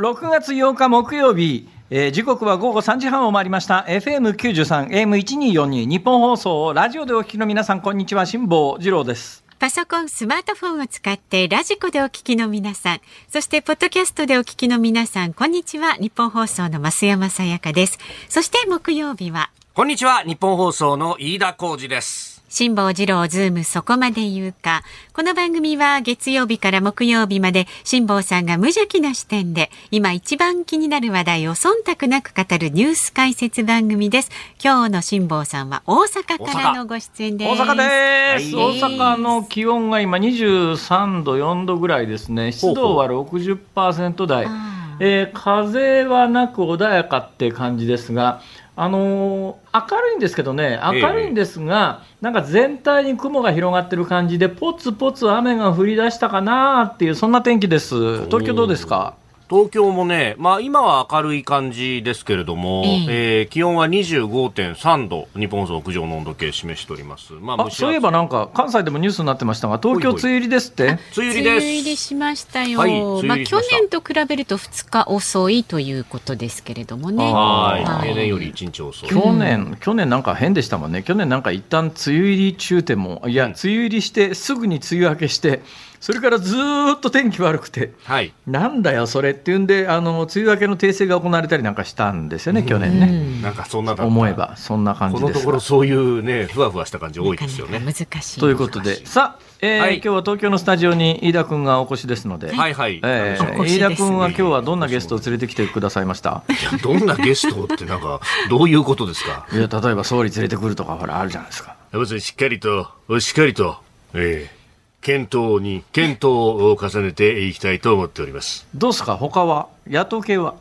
6月8日木曜日、えー時刻は午後3時半を回りました FM93 AM1242 ニッポン放送ラジオでお聞きの皆さんこんにちは辛坊治郎ですパソコン、スマートフォンを使って radiko でお聞きの皆さん、そしてポッドキャストでお聞きの皆さん、こんにちは。ニッポン放送の増山さやかです。そして木曜日は、こんにちは、ニッポン放送の飯田浩二です。辛坊治郎ズームそこまで言うか。この番組は月曜日から木曜日まで辛坊さんが無邪気な視点で今一番気になる話題を忖度なく語るニュース解説番組です。今日の辛坊さんは大阪からのご出演です。大阪です、はい大阪の気温が今23度4度ぐらいですね湿度は60%台あーえー風はなく穏やかって感じですが、あのー明るいんですけどね、明るいんですが、なんか全体に雲が広がってる感じで、ぽつぽつ雨が降り出したかなっていう、そんな天気です。東京どうですか？東京もね、まあ今は明るい感じですけれども、ええー気温は25.3度、日本放送屋上の温度計示しております。まああそういえばなんか、関西でもニュースになってましたが、東京梅雨入りですって。梅雨入り梅雨です。入りしましたよ。はい梅雨まあ去入りしました年と比べると2日遅いということですけれどもね。はい、はい平年より1日遅い。去年、去年なんか変でしたもんね、去年なんか一旦梅雨入り中でも、いや、梅雨入りして、すぐに梅雨明けして、それからずーっと天気悪くて、はい。なんだよ、それっていうんで、あの梅雨明けの訂正が行われたりなんかしたんですよね、去年ね。なんかそんな思え。ば、そんな感こじですがのところ。そういうね、ふわふわした感じ多いですよね。なかなか難しい。ということで、さあ、えーはい今日は東京のスタジオに飯田君がお越しですので、はいはい。えー飯田君は今日はどんなゲストを連れてきてくださいました？いやどんなゲストってなんか、どういうことですか？いや、例えば総理連れてくるとか、ほら、あるじゃないですか。まずしっかりと、しっかりと、ええ検討に、検討を重ねていきたいと思っております。どうですか、他は、野党系は？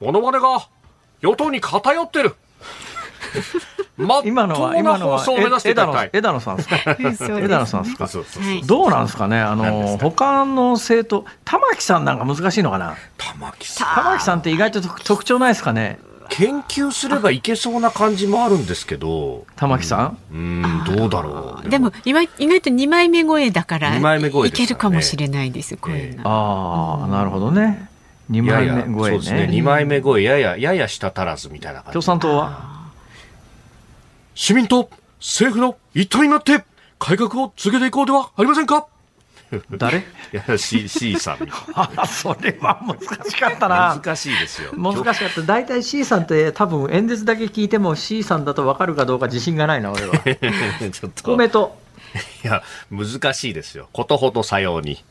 モノマネが与党に偏ってる。今のは、な今のは。枝野さんですか？枝野さんですか？どうなんですかね、あの他の政党、玉木さんなんか難しいのかな、玉木さん。玉木さんって意外と特特徴ないですかね、研究すればいけそうな感じもあるんですけど、玉木さん？うーん、どうだろう。でも今意外と2枚目声だから二枚目声いですからねけるかもしれないです、声が。ああ、なるほどね、2やや枚目声そうですね。ね。2枚目声、やや、やや舌足らずみたいな感じ。共産党は？市民と政府の一体になって、改革を続けていこうではありませんか？誰？いや、C、C さん それは難しかったな。な。難しいですよ。難しかった。大体 C さんって多分演説だけ聞いても C さんだと分かるかどうか自信がないな、俺は。ちょっと公明党。いや、難しいですよ。ことほどさように。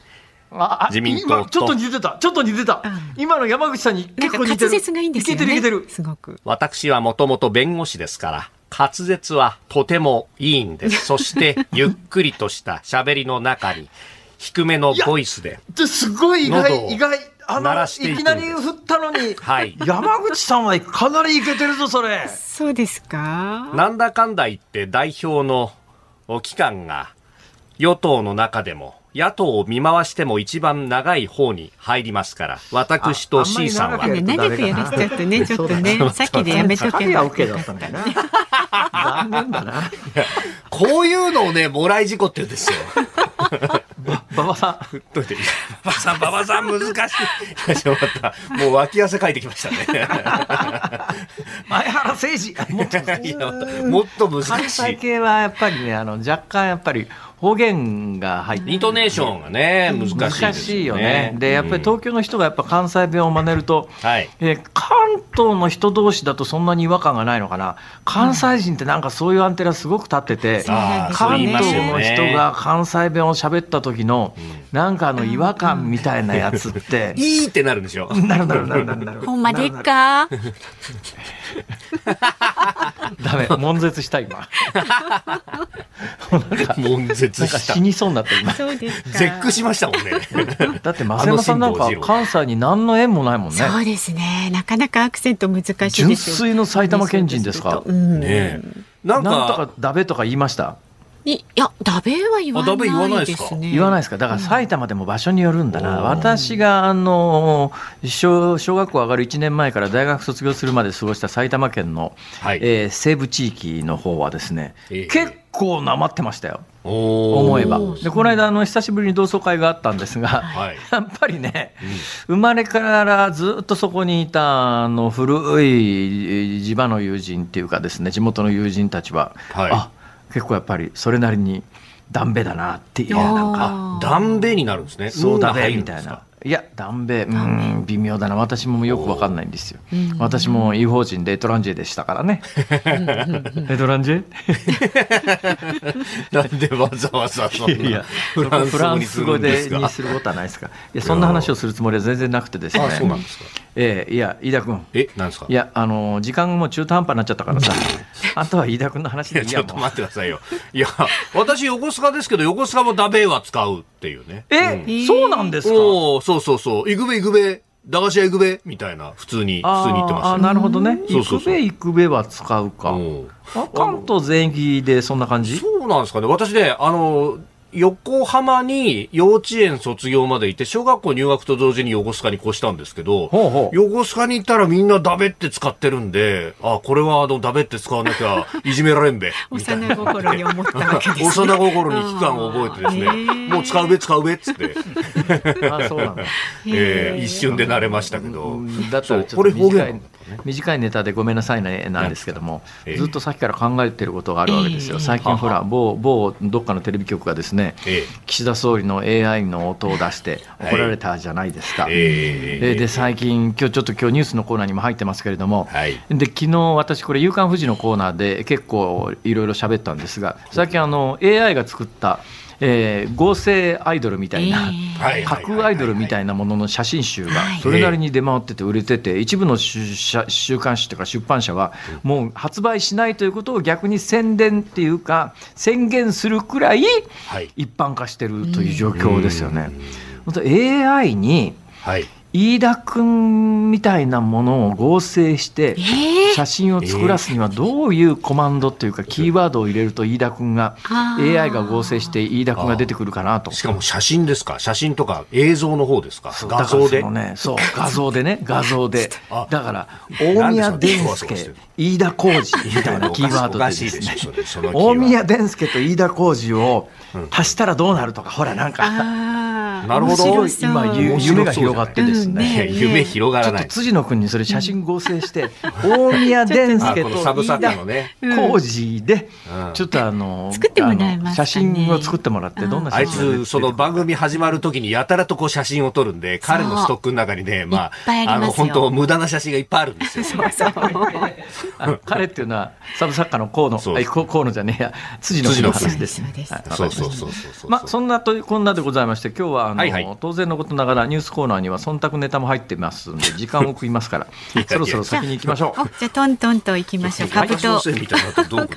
ああ自民党ちょっと似てた。ちょっと似てた。今の山口さんに結構似てる。滑舌がいいんですよね。いけてるいけてる。すごく。私はもともと弁護士ですから、滑舌はとてもいいんです。そして、ゆっくりとした喋りの中に、低めのボイスで。ですごい意外、意外。あの、鳴らしていくいきなり振ったのに、はい山口さんはかなりいけてるぞ、それ。そうですか？なんだかんだ言って代表のお期間が、与党の中でも、野党を見回しても一番長い方に入りますから、私とああんまり C さんは長くやる長くやらせちゃってね、ちょっとね、さっきでやめとけば。OK だったんだよな。残念だな。こういうのをね、もらい事故って言うんですよ。馬場さん。どうやって馬場さん、馬場さん難しい。いやちょった。もう脇汗かいてきましたね。前原誠司。ももっと難関西しい。系はやっぱりね、あの、若干やっぱり方言が入ってイントネーションがね、難しいですよね。難しいよね。で、やっぱり東京の人がやっぱ関西弁を真似ると、はい。えー関東の人同士だとそんなに違和感がないのかな。関西人ってなんかそういうアンテナすごく立ってて、そうなん関ね東の人が関西弁を喋った時の、なんかあの違和感みたいなやつって、いいってなるんですよ。なるなるなるなるなる。ほんまでっか？ダメ、悶絶した今。もうなんか、悶絶した死。にそうになった今。そうですか絶句しましたもんね。だって増山さんなんか関西に何の縁もないもんね。そうですね。なかなかアクセント難しいですよ。純粋の埼玉県人ですか？うん。ねえ。なんなんとかか、ダベとか言いました？いいや、ダベは言わあダベ言わなないいでかですすね。言わないですか？だから埼玉でも場所によるんだな、うん。私があの小小学校上がる1年前から大学卒業するまで過ごした埼玉県の、はい。えー西部地域の方はですね、ええ。結構なまってましたよ。思えば。でこの間あの久しぶりに同窓会があったんですが、はい、やっぱりね、うん、生まれからずっとそこにいたあの古い地場の友人っていうかですね地元の友人たちは、はい、あ結構やっぱりそれなりにダンベだなっていう。なんかダンベになるんですね。そうだべみたいな。いや、ダンベ、うん、微妙だな、私もよくわかんないんですよ。私も違法人でエトランジェでしたからね。エトランジェ？なんでわざわざそんなフランス語でにすることはないですか？いや、そんな話をするつもりは全然なくてですね。あ、そうなんですか。ええいや、飯田君。え、なんですか？いや、あの、時間も中途半端になっちゃったからさ、あとは飯田君の話でいいや、ちょっと待ってくださいよ。いや、私、横須賀ですけど、横須賀もダベは使うっていうね。え、うん、そうなんですか？そうそうそう。行くべ行くべ。駄菓子屋行くべみたいな、普通に、普通に言ってました。あ、なるほどね。行くべ行くべは使うか。関東全域でそんな感じ？そうなんですかね。私ね、あの、横浜に幼稚園卒業までいて、小学校入学と同時に横須賀に越したんですけど、ほうほう横須賀に行ったらみんなダベって使ってるんで、あ、これはあのダベって使わなきゃいじめられんべ。幼心に思ったわけです、ね、幼心に危機感を覚えてですね、もう使うべ使うべっつって。あ、そうなんだ。えー、一瞬で慣れましたけど。だったらちょっと短い。ネタでごめんなさいねなんですけども、ずっとさっきから考えてることがあるわけですよ、最近、ほら某、某どっかのテレビ局がですね、岸田総理の AI の音を出して 怒られたじゃないですか、で最近、今日ちょっと今日ニュースのコーナーにも入ってますけれども、で昨日私、これ、夕刊富士のコーナーで結構いろいろ喋ったんですが、最近あの、AI が作ったえー、合成アイドルみたいな、えー、架空アイドルみたいなものの写真集がそれなりに出回ってて売れてて、一部の週刊誌とか出版社はもう発売しないということを逆に宣伝っていうか宣言するくらい一般化してるという状況ですよね。本当 AI に飯田君みたいなものを合成して写真を作らすにはどういうコマンドというかキーワードを入れると飯田君が AI が合成して飯田君が出てくるかなと。しかも写真ですか？写真とか映像の方ですか？画像で。ねそう画像でね。画像で。だから大宮伝助飯田浩二。みたいなキーワードでですね大宮伝助と飯田浩二を足したらどうなるとかほらなんかなるほど。今、夢が広がってですね。夢広がらない。辻野君にそれ写真合成して、大宮伝助と飯田浩二で、ちょっとあの、作ってもらいま写真を作ってもらって、どんな写真あいつ、その番組始まるときにやたらとこう写真を撮るんで、彼のストックの中にね、まあ、あの、本当無駄な写真がいっぱいあるんですよ。そうそう。彼っていうのは、サブ作家の河野、河野じゃねえや、辻野君の話ですね。そうそうそうそう。まあ、そんなとこんなでございまして、今日は、の、はいはい、当然のことながらニュースコーナーには忖度ネタも入ってますんで 時間を食いますから。そろそろ先に行きましょう。じゃあトントンと行きましょう。株とトン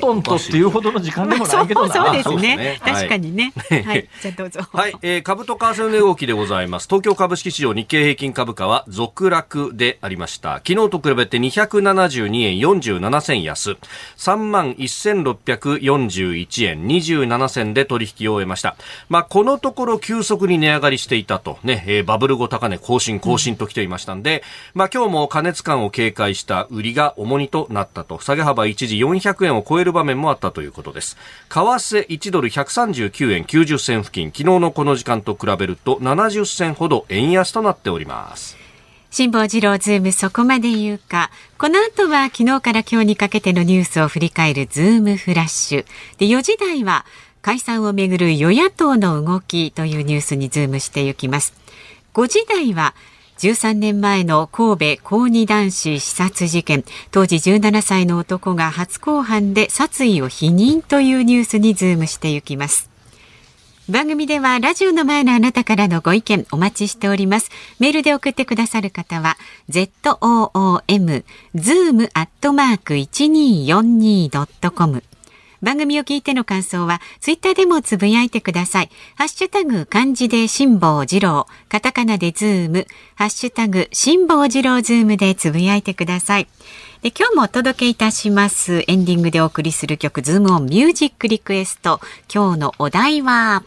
トンとっていうほどの時間でもないけどな。そうですね。確かにね。はい。じゃあどうぞ。はい、えー、株と為替の値動きでございます。東京株式市場日経平均株価は続落でありました。昨日と比べて272円47銭安。3万1641円27銭で取引を終えました。まあこのところ急速に値上がりしていたと、ね、えー、バブル後高値更新更新と来ていましたんで、うん、まあ今日も過熱感を警戒した売りが重荷となったと、下げ幅一時400円を超える場面もあったということです。為替1ドル139円90銭付近、昨日のこの時間と比べると70銭ほど円安となっております。辛坊治郎ズームそこまで言うか。この後は昨日から今日にかけてのニュースを振り返るズームフラッシュ。で、4時台は解散をめぐる与野党の動きというニュースにズームしていきます。5時台は13年前の神戸高二男子刺殺事件。当時17歳の男が初公判で殺意を否認というニュースにズームしていきます。番組ではラジオの前のあなたからのご意見お待ちしております。メールで送ってくださる方は zoom zoom アットマーク 1242.com 番組を聞いての感想は、ツイッターでもつぶやいてください。ハッシュタグ、漢字で辛坊治郎、カタカナでズーム、ハッシュタグ、辛坊治郎ズームでつぶやいてください。で今日もお届けいたしますエンディングでお送りする曲ズームオンミュージックリクエスト今日のお題は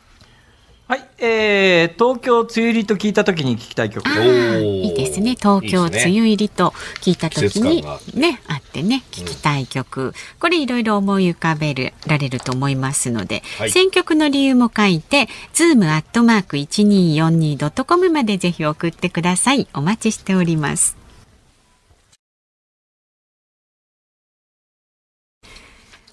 はい、えー、東京梅雨入りと聞いたときに聞きたい曲。いいですね。東京梅雨入りと聞いた時にね。あってね聞きたい曲、うん、これいろいろ思い浮かべられると思いますので、はい、選曲の理由も書いてズームアットマーク 1242.com までぜひ送ってください。お待ちしております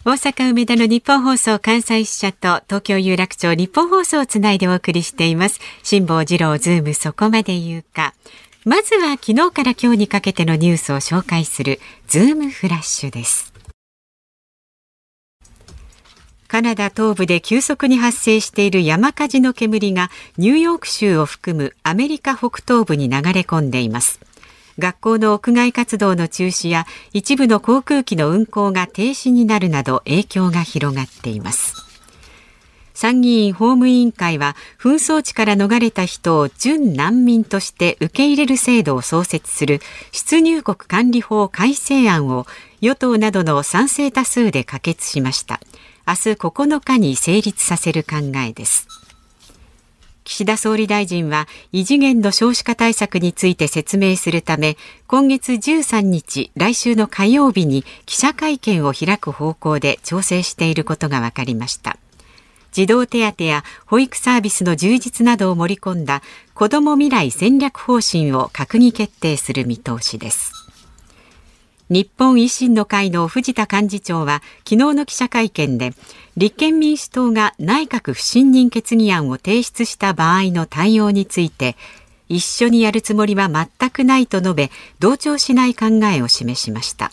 大阪梅田のニッポン放送関西支社と東京有楽町ニッポン放送をつないでお送りしています。辛坊治郎ズームそこまで言うか。まずは昨日から今日にかけてのニュースを紹介するズームフラッシュです。カナダ東部で急速に発生している山火事の煙がニューヨーク州を含むアメリカ北東部に流れ込んでいます。学校の屋外活動の中止や一部の航空機の運航が停止になるなど影響が広がっています。参議院法務委員会は紛争地から逃れた人を準難民として受け入れる制度を創設する出入国管理法改正案を与党などの賛成多数で可決しました。明日9日に成立させる考えです。岸田総理大臣は異次元の少子化対策について説明するため今月13日来週の火曜日に記者会見を開く方向で調整していることが分かりました。児童手当や保育サービスの充実などを盛り込んだ子ども未来戦略方針を閣議決定する見通しです。日本維新の会の藤田幹事長は昨日の記者会見で立憲民主党が内閣不信任決議案を提出した場合の対応について一緒にやるつもりは全くないと述べ同調しない考えを示しました。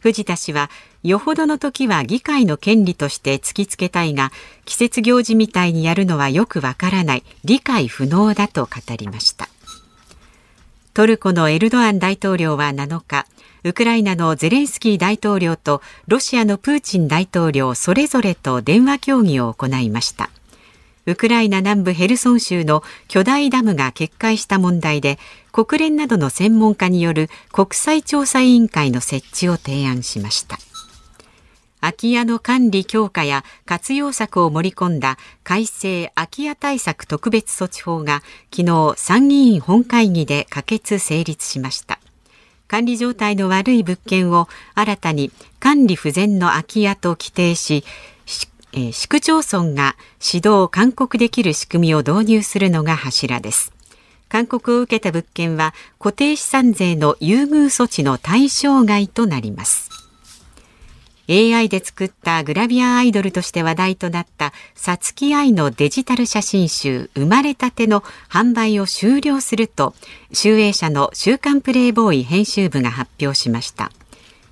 藤田氏はよほどの時は議会の権利として突きつけたいが季節行事みたいにやるのはよくわからない理解不能だと語りました。トルコのエルドアン大統領は7日ウクライナのゼレンスキー大統領とロシアのプーチン大統領それぞれと電話協議を行いました。ウクライナ南部ヘルソン州の巨大ダムが決壊した問題で国連などの専門家による国際調査委員会の設置を提案しました。空き家の管理強化や活用策を盛り込んだ改正空き家対策特別措置法が昨日参議院本会議で可決成立しました。管理状態の悪い物件を新たに管理不全の空き家と規定し、市区町村が指導勧告できる仕組みを導入するのが柱です。勧告を受けた物件は固定資産税の優遇措置の対象外となります。AI で作ったグラビアアイドルとして話題となったさつき愛のデジタル写真集生まれたての販売を終了すると集英社の週刊プレイボーイ編集部が発表しました。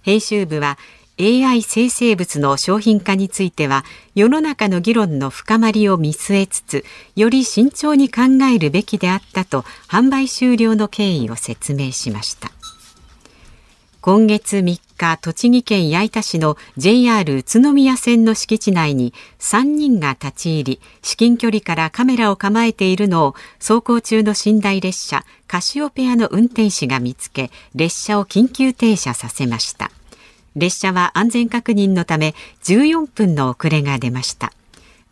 編集部は AI 生成物の商品化については世の中の議論の深まりを見据えつつより慎重に考えるべきであったと販売終了の経緯を説明しました。今月3栃木県矢板市の JR 宇都宮線の敷地内に3人が立ち入り、至近距離からカメラを構えているのを走行中の寝台列車カシオペアの運転士が見つけ、列車を緊急停車させました。列車は安全確認のため14分の遅れが出ました。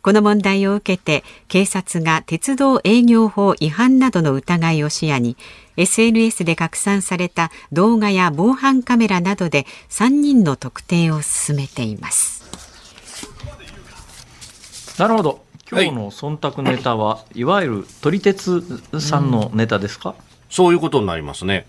この問題を受けて警察が鉄道営業法違反などの疑いを視野に SNS で拡散された動画や防犯カメラなどで3人の特定を進めています。なるほど。今日の忖度ネタは、はい、いわゆる撮り鉄さんのネタですか、うん、そういうことになりますね。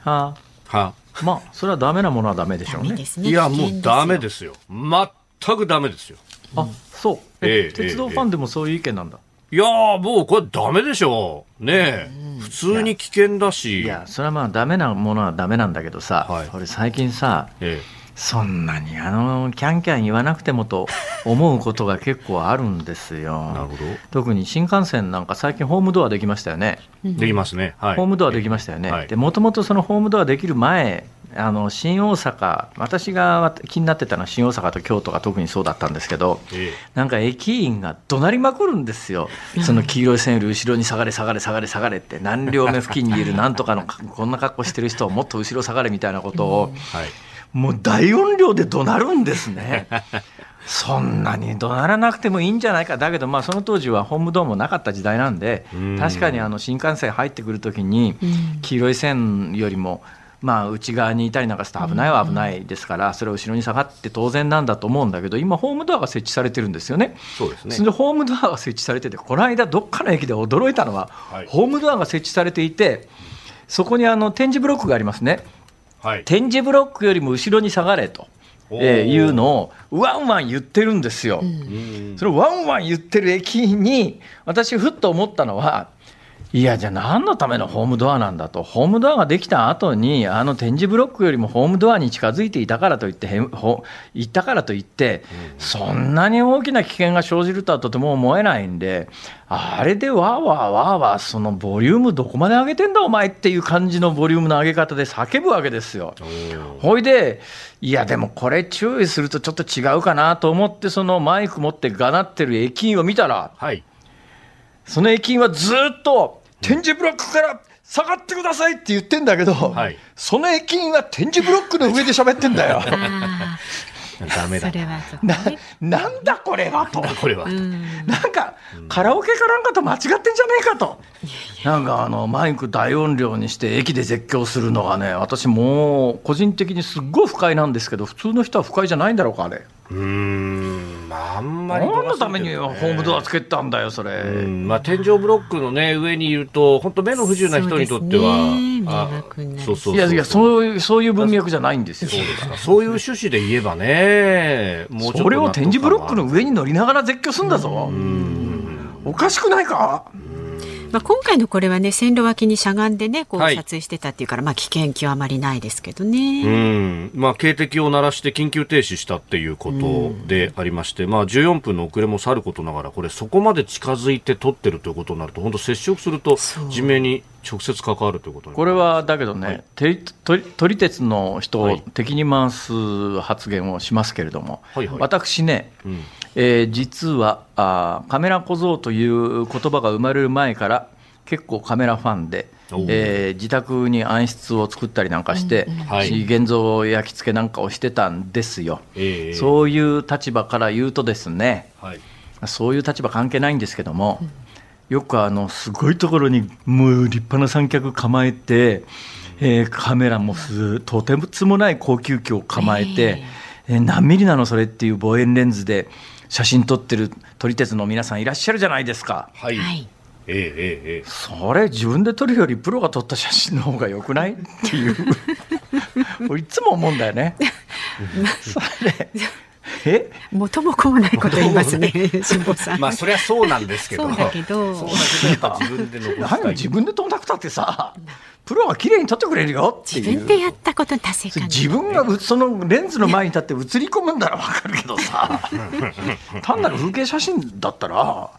はあ、はあ、まあそれはダメなものはダメでしょうね、ね、いやもうダメですよ。全くダメですよあそう、ええ鉄道ファンでもそういう意見なんだ、いやもうこれダメでしょう。ねえ、普通に危険だし。いや、それはまあダメなものはダメなんだけどさ、はい、これ最近さ、ええ、そんなにあの、キャンキャン言わなくてもと思うことが結構あるんですよ。なるほど。特に新幹線なんか最近ホームドアできましたよね。できますね。はい、ホームドアできましたよね。はい、で、もともとそのホームドアできる前、あの新大阪、私が気になってたのは新大阪と京都が特にそうだったんですけど、ええ、なんか駅員が怒鳴りまくるんですよ、その黄色い線より後ろに下がれ、下がれ、下がれ、下がれって、何両目付近にいるなんとかのこんな格好してる人をもっと後ろ下がれみたいなことを、はい、もう大音量で怒鳴るんですね。そんなに怒鳴らなくてもいいんじゃないか、だけど、まあ、その当時はホームドアもなかった時代なんで、確かにあの新幹線入ってくるときに、黄色い線よりも、まあ、内側にいたりなんかして危ないは危ないですから、それを後ろに下がって当然なんだと思うんだけど、今、ホームドアが設置されてるんですよね。そうですねそれでホームドアが設置されてて、この間、どっかの駅で驚いたのは、はいホームドアが設置されていて、そこにあの展示ブロックがありますね。はい。展示ブロックよりも後ろに下がれと、えーいうのをワンワン言ってるんですよ。それをワンワン言ってる駅に私ふっと思ったのはいやじゃあ何のためのホームドアなんだとホームドアができた後にあの展示ブロックよりもホームドアに近づいていたからといってへんほ行ったからといってそんなに大きな危険が生じるとはとても思えないんであれでわーわーわーわーそのボリュームどこまで上げてんだお前っていう感じのボリュームの上げ方で叫ぶわけですよ。ほいで、いや、でもこれ注意するとちょっと違うかなと思って、そのマイク持ってがなってる駅員を見たら、はい。その駅員はずっと、展示ブロックから下がってくださいって言ってんだけど、はいその駅員は展示ブロックの上で喋ってんだよ。あダメだなね。なんだこれはと。これは。なんか、カラオケかなんかと間違ってんじゃねえかと。なんかあの、マイク大音量にして駅で絶叫するのがね、私もう、個人的にすっごい不快なんですけど、普通の人は不快じゃないんだろうか、あれ。うーん、まあ、あんまり。何のためにホームドアつけたんだよ、それ。うんまあ、天井ブロックの、ね、上にいると、本当、目の不自由な人にとっては、そうそういやいや、そういう、そういう文脈じゃないんですよ。そうですかそういう趣旨で言えばね、もうちょっとそれを展示ブロックの上に乗りながら絶叫すんだぞ。おかしくないか？まあ、今回のこれはね線路脇にしゃがんでねこうはい。撮影してたっていうから、まあ危険極まりないですけどうね。ん。まあ、警笛を鳴らして緊急停止したっていうことでありまして、まあ、14分の遅れもさることながら、これ、そこまで近づいて撮ってるということになると、本当、接触すると地面に直接関わるということになこれるはだけどね、て撮り撮り鉄の人をはい。敵に回す発言をしますけれども、はいはい。私ね、うんえー実はあーカメラ小僧という言葉が生まれる前から結構カメラファンで、えー自宅に暗室を作ったりなんかして、はい。し現像焼き付けなんかをしてたんですよ、ええ。そういう立場から言うとですねはい。そういう立場関係ないんですけども、よくあのすごいところにもう立派な三脚構えて、えーカメラもすとてつもない高級機を構えて、えー何ミリなのそれっていう望遠レンズで写真撮ってる撮り鉄の皆さんいらっしゃるじゃないですか。はい、はいええええええそれ自分で撮るよりプロが撮った写真の方が良くない？っていう 俺いつも思うんだよね。それえ？元も子もないこと言いますね辛坊さん。まあ、そりゃそうなんですけど。そうだけどそうだ自分で残したい。何自分で撮んなくたってさプロが綺麗に撮ってくれるよ。っていう。自分でやったこと達成感。自分がうそのレンズの前に立って映り込むんなら分かるけどさ。単なる風景写真だったら、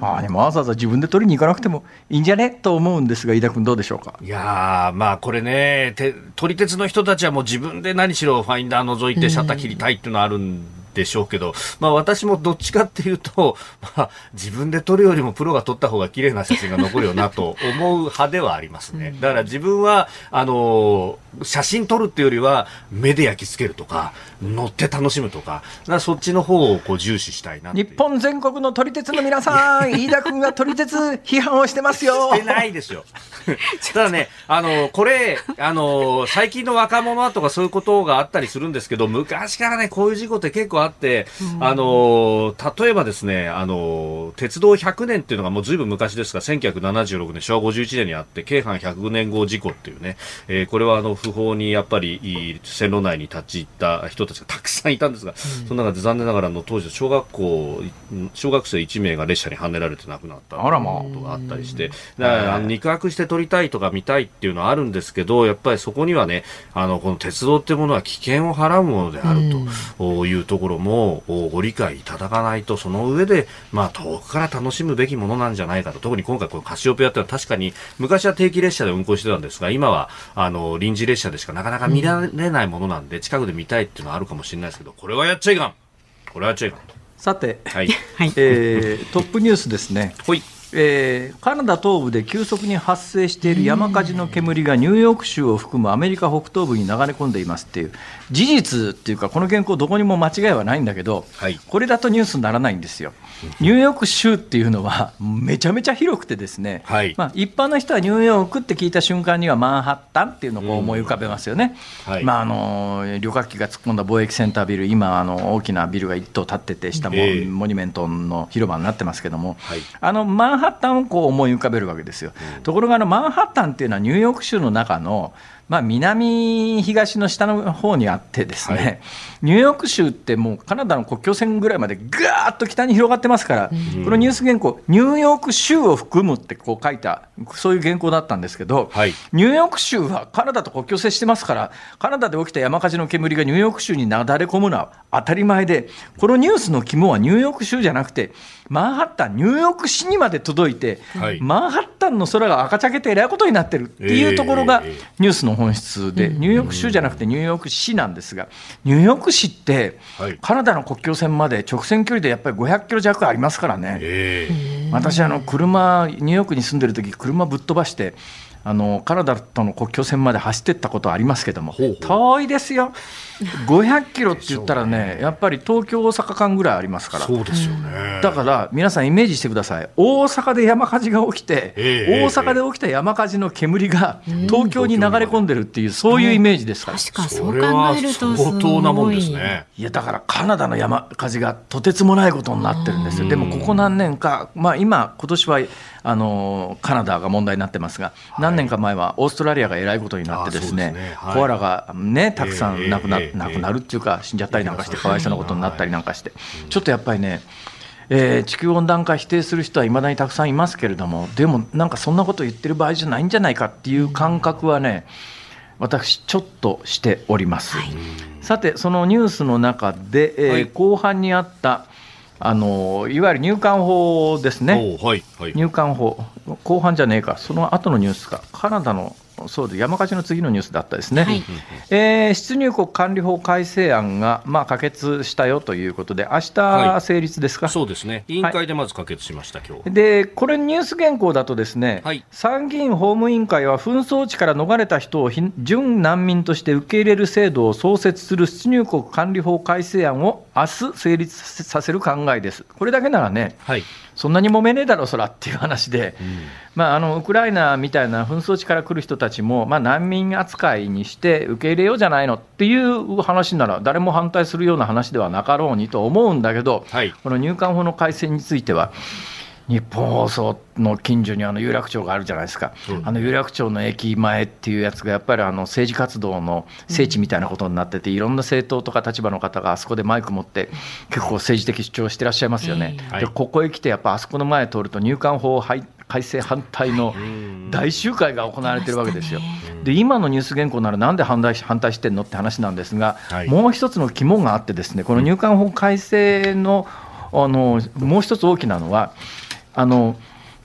ああでもわざわざ自分で撮りに行かなくてもいいんじゃねと思うんですが飯田君どうでしょうか？いやー、まあこれね、て撮り鉄の人たちはもう自分で何しろファインダー覗いてシャッター切りたいっていうのはあるんでしょうけど、まあ私もどっちかっていうと、まあ自分で撮るよりもプロが撮った方が綺麗な写真が残るよなと思う派ではありますね。だから自分は、あのー写真撮るっていうよりは目で焼き付けるとか、乗って楽しむとか、だからそっちの方をこう重視したいな。日本全国の撮り鉄の皆さん飯田君が撮り鉄批判をしてますよしてないですよ。ただね、あの、これ、あの、最近の若者はとかそういうことがあったりするんですけど、昔からね、こういう事故って結構あって、あの、例えばですね、あの、鉄道100年っていうのがもうずいぶん昔ですが、1976年、昭和51年にあって、京阪100年号事故っていうね、えーこれはあの、不法にやっぱり線路内に立ち入った人たちがたくさんいたんですが、その中で残念ながらあの当時小学校、小学生1名が列車にはねられて亡くなったことがあったりして、だからあの肉薄して撮りたいとか見たいっていうのはあるんですけど、やっぱりそこにはね、あの、この鉄道っていうものは危険を払うものであるというところもおご理解いただかないと、その上で、まあ遠くから楽しむべきものなんじゃないかと。特に今回このカシオペアってのは確かに昔は定期列車で運行してたんですが、今はあの臨時列車でしかなかなか見られないものなんで、近くで見たいっていうのはあるかもしれないですけど、これはやっちゃいかんこれはやっちゃいかんさて、はい。は いえートップニュースですねほい。えーカナダ東部で急速に発生している山火事の煙がニューヨーク州を含むアメリカ北東部に流れ込んでいますっていう事実っていうかこの原稿どこにも間違いはないんだけど、はいこれだとニュースにならないんですよ。ニューヨーク州っていうのはめちゃめちゃ広くてですね、はい。まあ、一般の人はニューヨークって聞いた瞬間にはマンハッタンっていうのを思い浮かべますよね。はい。まああの旅客機が突っ込んだ貿易センタービル今あの大きなビルが一棟建ってて下もええ。モニュメントの広場になってますけども、はい。あのマンハッタンをこう思い浮かべるわけですよ。ところがあのマンハッタンっていうのはニューヨーク州の中のまあ、南、東の下の方にあってですね、はい。ニューヨーク州ってもうカナダの国境線ぐらいまでガーッと北に広がってますから、このニュース原稿、ニューヨーク州を含むってこう書いた、そういう原稿だったんですけど、はい。ニューヨーク州はカナダと国境接してますから、カナダで起きた山火事の煙がニューヨーク州になだれ込むのは当たり前で、このニュースの肝はニューヨーク州じゃなくて、マンハッタン、ニューヨーク市にまで届いて、はい。マンハッタンの空が赤茶けてえらいことになってるっていうところがええニュースの本質で、ニューヨーク州じゃなくてニューヨーク市なんですが、ニューヨーク市ってはい、カナダの国境線まで直線距離でやっぱり500キロ弱ありますからね。ええ。私あの車ニューヨークに住んでる時車ぶっ飛ばしてあのカナダとの国境線まで走ってったことはありますけどもほうほう。遠いですよ。500キロって言ったらねやっぱり東京大阪間ぐらいありますから。そうですよね。だから皆さんイメージしてください。大阪で山火事が起きて、ええ大阪で起きた山火事の煙が東京に流れ込んでるっていう、そういうイメージですから、確かにそう考それはえるとす相当なもんですね。いやだからカナダの山火事がとてつもないことになってるんですよ、でもここ何年か、まあ、今、今年はあのカナダが問題になってますが、何年か前はオーストラリアがえらいことになって、ですねコアラが、ね、たくさええん亡くな,、ええ亡くなるっていうか、死んじゃったりなんかして、ええかわいそうなことになったりなんかして、ちょっとやっぱりね、えー地球温暖化否定する人はいまだにたくさんいますけれども、でもなんかそんなこと言ってる場合じゃないんじゃないかっていう感覚はね、私、ちょっとしております。さて、そのニュースの中で、えーはい。後半にあったあのいわゆる入管法ですね、はいはい。入管法、後半じゃねえか、その後のニュースか、カナダのそうで山火事の次のニュースだったですね、はいえー出入国管理法改正案が、まあ、可決したよということで、明日はい成立ですか？そうですね。委員会でまず可決しました、今日。でこれ、ニュース原稿だと、ですね、はい参議院法務委員会は紛争地から逃れた人をひ準難民として受け入れる制度を創設する出入国管理法改正案を明日成立させる考えです。これだけならね、はい。そんなに揉めねえだろ、そらっていう話で、まあ、あのウクライナみたいな紛争地から来る人たちも、まあ、難民扱いにして受け入れようじゃないのっていう話なら、誰も反対するような話ではなかろうにと思うんだけど、はい。この入管法の改正については、日本放送の近所にあの有楽町があるじゃないですか、あの有楽町の駅前っていうやつが、やっぱりあの政治活動の聖地みたいなことになってて、いろんな政党とか立場の方があそこでマイク持って、結構政治的主張をしてらっしゃいますよね。ええはい。でここへ来て、やっぱあそこの前通ると、入管法改改正反対の大集会が行われてるわけですよ。で今のニュース原稿ならなんで反対し反対してんのって話なんですが、はい。もう一つの肝があってですねこの入管法改正のあのもう一つ大きなのはあの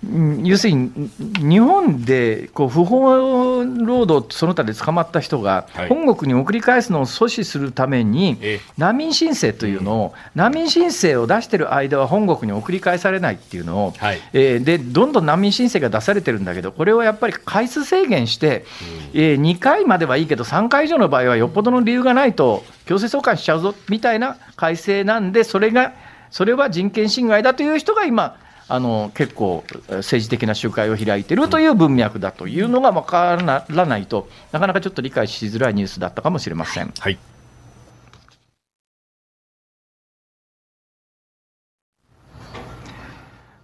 うん要するに日本でこう不法労働その他で捕まった人がはい。本国に送り返すのを阻止するためにええ。難民申請というのを難民申請を出している間は本国に送り返されないっていうのをはい。えーでどんどん難民申請が出されてるんだけど、これをやっぱり回数制限して、えー2回まではいいけど、3回以上の場合はよっぽどの理由がないと、強制送還しちゃうぞみたいな改正なんで、それが、それは人権侵害だという人が今、あの結構、えー政治的な集会を開いているという文脈だというのが分からないとなかなかちょっと理解しづらいニュースだったかもしれません。はい。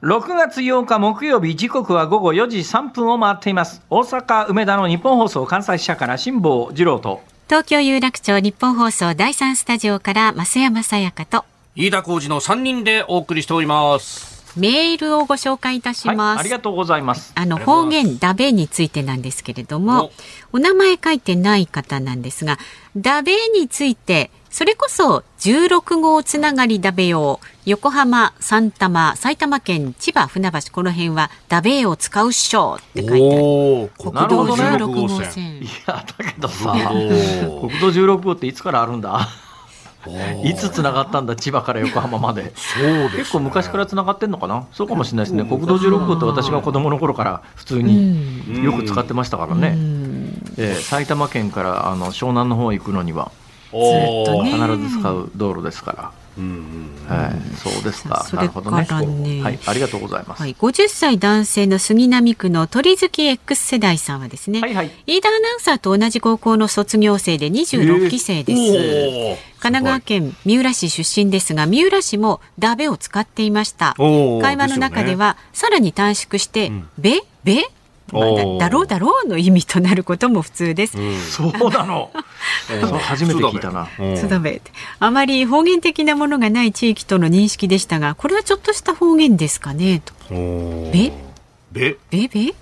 6月8日木曜日時刻は午後4時3分を回っています大阪梅田の日本放送関西支社から辛坊治郎と東京有楽町日本放送第三スタジオから増山さやかと飯田浩二の3人でお送りしております。メールをご紹介いたしはいます。ありがとうございますあの方言ダベについてなんですけれども、お名前書いてない方なんですが、ダベについて、それこそ16号つながりダベ用、横浜、三多摩、埼玉県、千葉、船橋、この辺はダベを使うっしょって書いてある。国道なるほどね16号号線。線い。やだけどさ国道16号っていつからあるんだ？いつ繋がったんだ千葉から横浜まで。そうです、ね、結構昔から繋がってんのかな？そうかもしれないですね。国道16号って私が子供の頃から普通によく使ってましたからね、えー、埼玉県からあの湘南の方行くのにはずっとね。必ず使う道路ですから。はい、そうですか。なるほどね。はい、ありがとうございます。はい、50歳男性の杉並区の鳥月 X 世代さんはですね、はいはい、飯田アナウンサーと同じ高校の卒業生で26期生です。えー、神奈川県三浦市出身ですが、三浦市もダベを使っていました。会話の中では、ね、さらに短縮して、うん、べ、べまあ、だろうだろうの意味となることも普通です。うん、そうなの。初めて聞いたな。あまり方言的なものがない地域との認識でしたが、これはちょっとした方言ですかねと。べ、べ、べ、べ？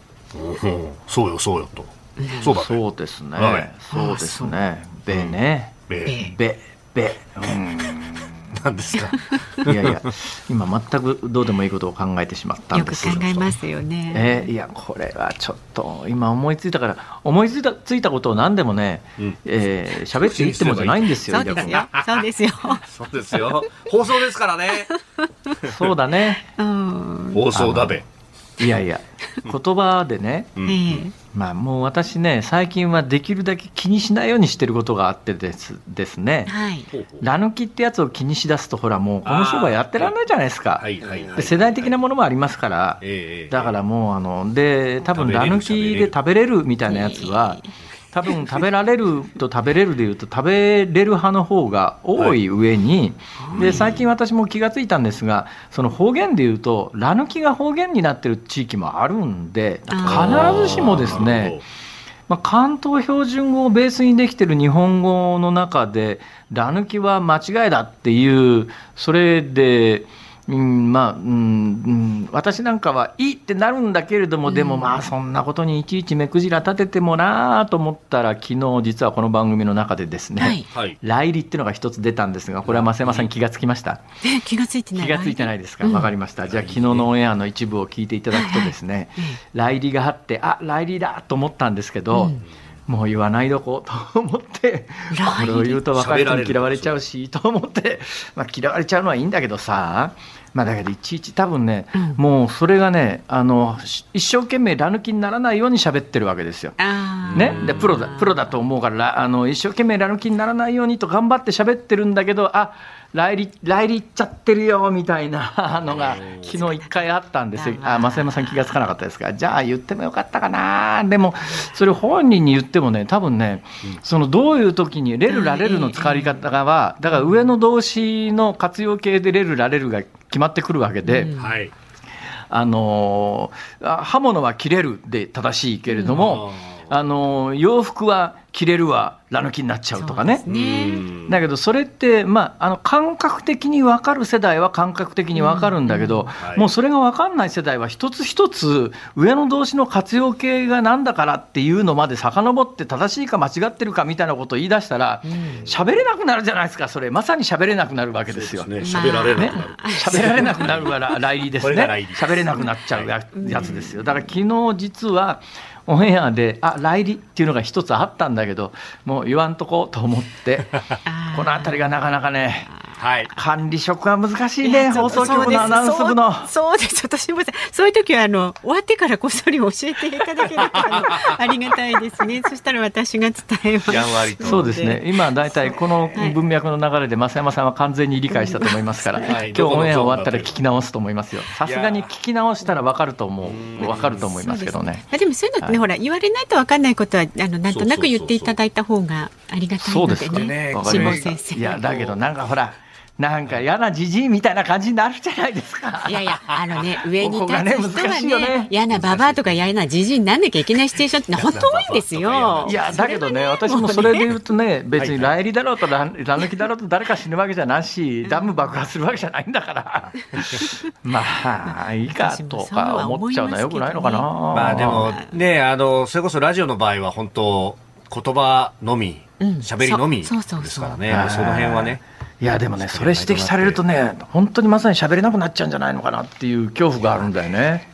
そうよ、そうよと。そうだ、ね、そうですね。はい、そうですね。べね。べ、べ、べ。うん。なんですか？いやいや今全くどうでもいいことを考えてしまったんですよく考えますよね、えー、いやこれはちょっと今思いついたから思いついたついたことを何でもね、うん、えー、喋っていってもじゃないんですよそうですよ。そうですよ。そうですよ。放送ですからね。そうだね、うん、放送だべいやいや 言葉でね、うん、まあ、もう私ね、最近はできるだけ気にしないようにしてることがあってですですね、はい、ラ抜きってやつを気にしだすと、ほら、もうこの商売やってらんないじゃないですか、で世代的なものもありますから、だからもう、あので多分ラ抜きで食べれるみたいなやつは、多分食べられると食べれるでいうと食べれる派の方が多い上に、はい、で最近私も気がついたんですがその方言でいうとラ抜きが方言になってる地域もあるんで必ずしもですねまあ、関東標準語をベースにできてる日本語の中で、ラ抜きは間違いだっていう、それで、うん、まあ、うん、うん、私なんかはいいってなるんだけれども、でもまあ、そんなことにいちいち目くじら立ててもなと思ったら、昨日実はこの番組の中でですね、はい、来日っていうのが一つ出たんですが、これは増山さん気がつきました？え、気がついてない？気がついてないですか？わ、かりました。じゃあ、昨日のオンエアの一部を聞いていただくとですね、来日があって、あ、来日だと思ったんですけど、うんもう言わないどこと思って、これを言うと若い人に嫌われちゃうし、と思って、まあ、嫌われちゃうのはいいんだけどさ、まあ、だけどいちいち多分ね、うん、もうそれがねあの一生懸命ら抜きにならないように喋ってるわけですよ。ね、でプロだプロだと思うからあの一生懸命ら抜きにならないようにと頑張って喋ってるんだけどあ来日来日行っちゃってるよみたいな のが昨日一回あったんです。よ、あ増山さん気がつかなかったですか、じゃあ言ってもよかったかな、でもそれ本人に言ってもね、多分ね、そのどういう時に、レル、ラレルの使い方がは、だから上の動詞の活用形でレル、ラレルが決まってくるわけで。うん。はい。あの刃物は切れるで正しいけれども、あの洋服は着れるわ、ら抜きになっちゃうとかね。ねだけど、それって、まあ、あの感覚的に分かる世代は感覚的に分かるんだけど、もうそれが分かんない世代は、一つ一つ、上の動詞の活用形がなんだからっていうのまで遡って、正しいか間違ってるかみたいなことを言い出したら、喋、れなくなるじゃないですか、それ、まさに喋れなくなるわけですよ。喋、ね、ら れなくなる。喋、られなくなるから来理ですね。喋れなくなっちゃうやつですよ。だから昨日実はオンエアで、あ来日。っていうのが一つあったんだけど、もう言わんとこうと思って、この辺りがなかなかね、はい、管理職は難しいね、放送局のアナウンス部の。そうです、私もそういう時はあの終わってからこっそり教えていただけると ありがたいですね。そしたら私が伝えます。そうですね。今だいたいこの文脈の流れで増山さんは完全に理解したと思いますから、はい、今日オンエア終わったら聞き直すと思いますよ。さすがに聞き直したらわかると思う、わかると思いますけどね。でもそういうのってね、ほら言われないとわかんないことはあのなんとなく言っていただいた方がありがたいのでね。辛坊先生。いやだけどなんかほら。なんか嫌なじじいみたいな感じになるじゃないですか。いやいや、あのね、上に立つ人はね、ね嫌なババアとか嫌なじじいになんなきゃいけないシチュエーションって本当多いんですよ。いや、だけどね、私もそれで言うとね、別に来日だろうと、ら抜きだろうと誰か死ぬわけじゃなし、ダム爆発するわけじゃないんだから。まあ、いいかとか思っちゃうのはよくないのかな。まあでもね、あの、それこそラジオの場合は本当、言葉のみ、喋りのみですからね、その辺はね。いやでもね、それ指摘されるとね、本当にまさに喋れなくなっちゃうんじゃないのかなっていう恐怖があるんだよね。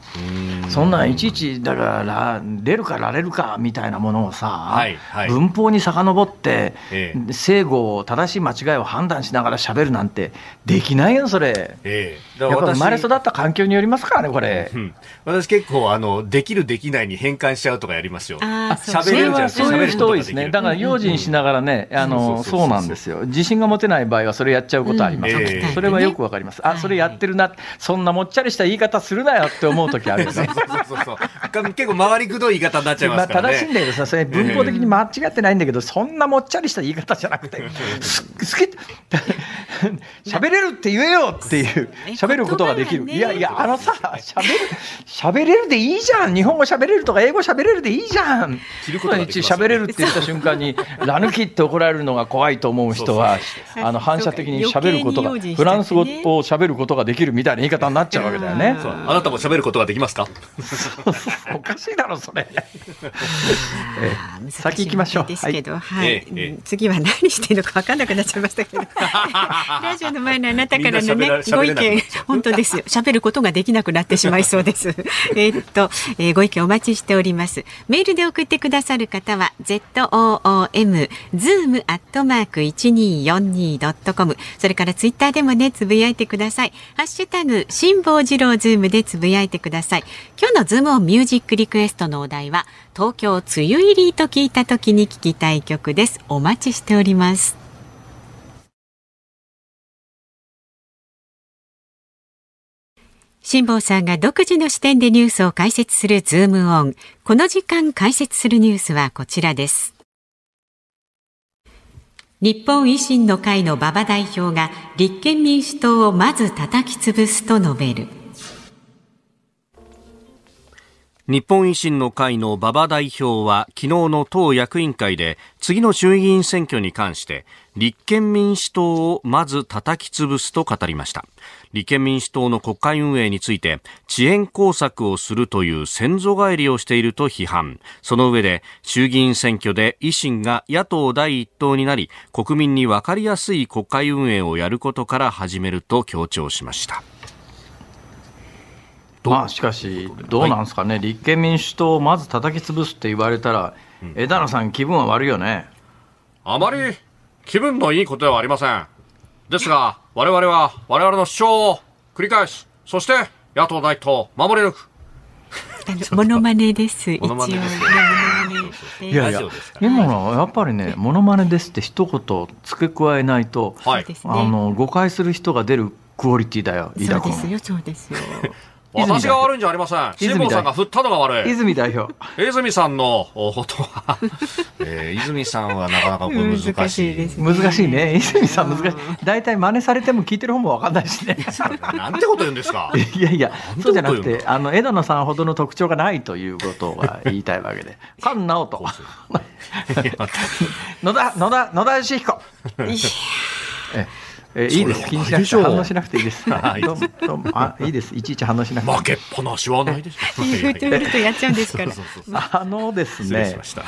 そんなんいちいちだから出るかられるかみたいなものをさ、はいはい。文法に遡って、え正誤を正しい間違いを判断しながら喋るなんてできないよそれ。ええ。やっぱ生まれ育私った環境によりますからねこれ。うん。私結構あのできるできないに変換しちゃうとかやりますよ。喋れるじゃん。はそういう人多いですね。だから用心しながらね、あそうの、そうなんですよ。自信が持てない場合はそれやっちゃうことあります。うん。ええそれはよくわかります。あ、それやってるな、そんなもっちゃりした言い方するなよって思う時あるよね。そうそうそうか結構回りくどい言い方になっちゃいままあすからね、正しいんだけどさ、それ文法的に間違ってないんだけど、そんなもっちゃりした言い方じゃなくて、す好き、喋れるって言えよっていう、喋ることができる。いやいや、あのさ、喋る、喋れるでいいじゃん。日本語喋れるとか英語喋れるでいいじゃん。ことがで喋れるって言った瞬間に、ラ抜きって怒られるのが怖いと思う人は、あの反射的に喋ることが、フランス語を喋ることができるみたいな言い方になっちゃうわけだよね。あなたも喋ることができますか？おかしいだろ、それ。えあー先行きましょう。ですけど、はい、次は何してるのか分かんなくなっちゃいましたけど。ラジオの前のあなたからのねご意見本当ですよ。喋ることができなくなってしまいそうです。えーっと、えーご意見お待ちしております。メールで送ってくださる方は z o o m zoom アットマーク一二四二ドットコム。それからツイッターでもねつぶやいてください。ハッシュタグ辛坊治郎ズームでつぶやいてください。今日のズームオンミュージックリクエストのお題は東京梅雨入りと聞いた時に聞きたい曲です。お待ちしております。辛坊さんが独自の視点でニュースを解説するズームオン。この時間解説するニュースはこちらです。日本維新の会の馬場代表が立憲民主党をまず叩き潰すと述べる。日本維新の会の馬場代表は昨日の党役員会で次の衆議院選挙に関して立憲民主党をまず叩き潰すと語りました。立憲民主党の国会運営について遅延工作をするという先祖返りをしていると批判。その上で衆議院選挙で維新が野党第一党になり国民に分かりやすい国会運営をやることから始めると強調しました。まあしかし、どうなんですかね、立憲民主党をまず叩き潰すって言われたら、枝野さん、気分は悪いよね。あまり気分のいいことではありません。ですが、我々は我々の主張を繰り返し、そして野党第一党を守り抜く。モノマネです。一応モノマネですいやいや今のはやっぱりね、ものまねですって一言付け加えないと、はいあの誤解する人が出るクオリティだよ、飯田君。そうですよ、そうですよ。私が悪いんじゃありません。泉辛坊さんが振ったのが悪い。泉代表、泉さんのことは、えー泉さんはなかなか難しい。難しいですね。難しいね、泉さん、難しい、大体真似されても聞いてる方も分かんないしね。なんてこと言うんですか。いやいや、そうじゃなくて、あの枝野さんほどの特徴がないということが言いたいわけで、菅直人、野田、野田、野田義彦。ええいいです、気にしなくて、反応しなくていいです。あいいですどうもどうもあ いいです、いちいち反応しなくて。負けっぱなしはないでしょ。言うてみるとやっちゃうんですから。あのですね失礼しま、した。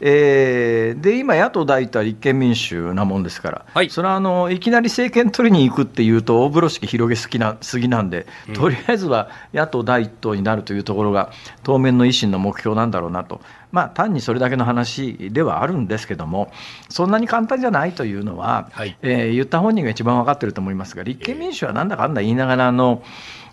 えーで今、野党第一党は立憲民主なもんですから、はい。それはあのいきなり政権取りに行くっていうと、大風呂敷広げすぎなすぎなんで、とりあえずは野党第一党になるというところが、当面の維新の目標なんだろうなと、まあ、単にそれだけの話ではあるんですけども、そんなに簡単じゃないというのは、はい。えー言った本人が一番分かってると思いますが、立憲民主はなんだかんだ言いながらあの、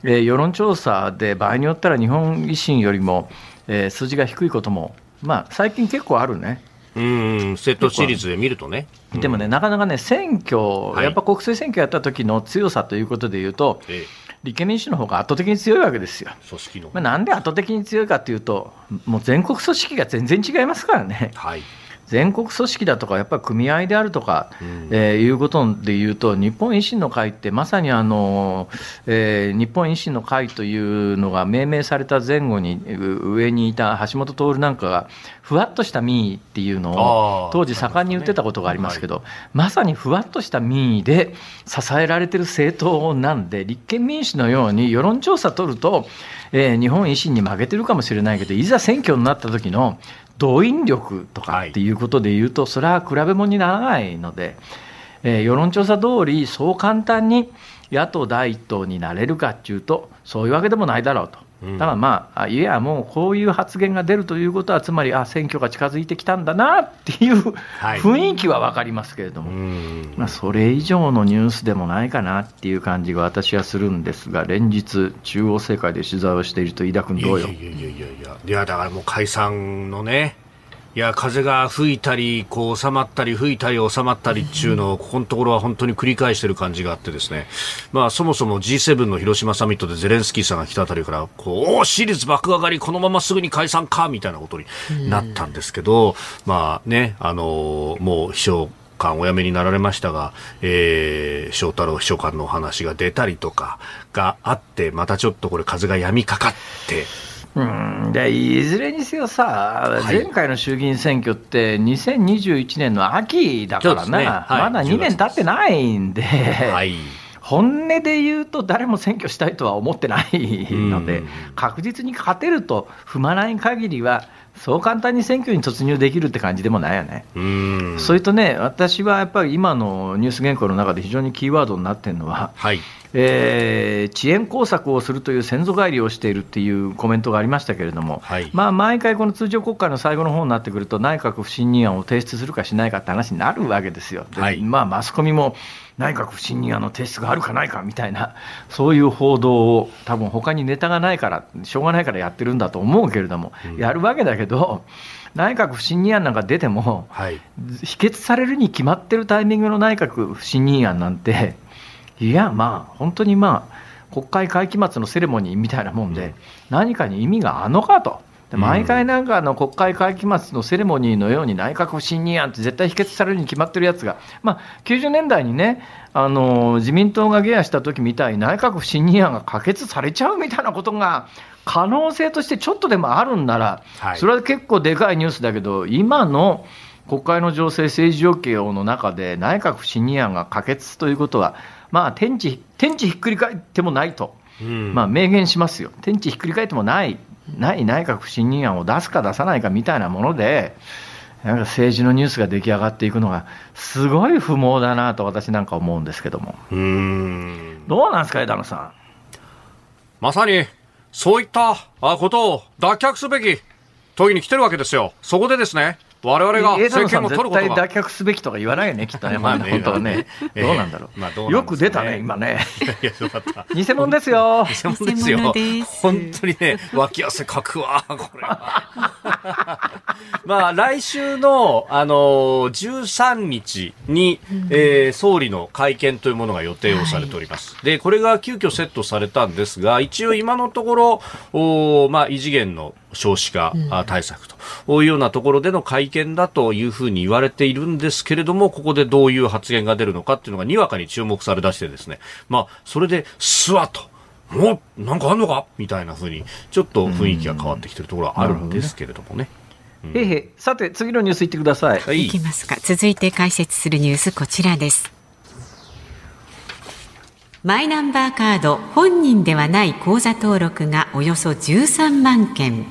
えー世論調査で場合によったら日本維新よりも、えー数字が低いことも、まあ、最近結構あるね。うん、セットシリーズで見るとね。でもね、なかなかね、選挙、はいやっぱ国政選挙やった時の強さということでいうと、ええ立憲民主の方が圧倒的に強いわけですよ。組織の。まあ、なんで圧倒的に強いかというと、もう全国組織が全然違いますからね。はい。全国組織だとか、やっぱり組合であるとか、うん。えーいうことでいうと、日本維新の会って、まさにあの、えー日本維新の会というのが命名された前後に、う上にいた橋本徹なんかが、ふわっとした民意っていうのを当時、盛んに言ってたことがありますけど、まさにふわっとした民意で支えられてる政党なんで、立憲民主のように世論調査取ると、えー日本維新に負けてるかもしれないけど、いざ選挙になった時の動員力とかっていうことでいうと、それは比べ物にならないので、えー世論調査通り、そう簡単に野党第一党になれるかっていうと、そういうわけでもないだろうと。だからまあ、いや、もうこういう発言が出るということは、つまり、あ選挙が近づいてきたんだなっていう雰囲気は分かりますけれども、まあ、それ以上のニュースでもないかなっていう感じが私はするんですが、連日、中央政界で取材をしていると、飯田君、どうよ？いやいやいやいや。いや、だからもう解散のね、いや風が吹いたりこう収まったり吹いたり収まったりっていうのを ここのところは本当に繰り返している感じがあってですね、まあ、そもそも G7 の広島サミットでゼレンスキーさんが来たあたりからこうお支持率爆上がりこのまますぐに解散かみたいなことになったんですけど、まあねあのもう秘書官お辞めになられましたが、えー、翔太郎秘書官のお話が出たりとかがあってまたちょっとこれ風が止みかかってうん。でいずれにせよさ、はい、前回の衆議院選挙って、2021年の秋だからな、ね。はい、まだ2年経ってないんで、はい、本音で言うと、誰も選挙したいとは思ってないので、確実に勝てると踏まない限りは、そう簡単に選挙に突入できるって感じでもないよね。うそれとね、私はやっぱり今のニュース原稿の中で非常にキーワードになってるのは、はい、えー、遅延工作をするという先祖返りをしているっていうコメントがありましたけれども、はい、まあ、毎回、この通常国会の最後の方になってくると、内閣不信任案を提出するかしないかって話になるわけですよ。はい、まあ、マスコミも内閣不信任案の提出があるかないかみたいな、そういう報道を、多分他にネタがないから、しょうがないからやってるんだと思うけれども、うん、やるわけだけど、内閣不信任案なんか出ても、はい、否決されるに決まってるタイミングの内閣不信任案なんて、いや、まあ、本当にまあ、国会会期末のセレモニーみたいなもんで、何かに意味があのかと。毎回なんかの国会会期末のセレモニーのように内閣不信任案って絶対否決されるに決まってるやつが、まあ、90年代にね、あの自民党が下野した時みたいに内閣不信任案が可決されちゃうみたいなことが可能性としてちょっとでもあるんなら、それは結構でかいニュースだけど、今の国会の情勢、政治状況の中で内閣不信任案が可決ということは、まあ、天地天地ひっくり返ってもないと、うん、まあ、明言しますよ、天地ひっくり返ってもない、ない内閣不信任案を出すか出さないかみたいなもので、なんか政治のニュースが出来上がっていくのが、すごい不毛だなと私なんか思うんですけども。うんどうなんですか、枝野さん。まさに、そういったことを脱却すべき時に来てるわけですよ。そこでですね、我々が政権を取ることが。絶対脱却すべきとか言わないよね、きっとね、まあ、本当はね、どうなんだろう、まあ、よく出たね、今ね、偽物ですよ、偽物ですよ、本当にね、脇汗かくわ、これ まあ、来週の、あの13日に、えー、総理の会見というものが予定をされております。はい、で、これが急遽セットされたんですが、一応今のところ、おまあ、異次元の少子化対策というようなところでの会見だというふうに言われているんですけれども、ここでどういう発言が出るのかっていうのがにわかに注目されだしてですね、まあ、それで、すわと。もう、なんかあんのか？みたいなふうに、ちょっと雰囲気が変わってきてるところはあるんですけれどもね。へへさて次のニュースいってください。はい、いきますか。続いて解説するニュースこちらです。マイナンバーカード本人ではない口座登録がおよそ13万件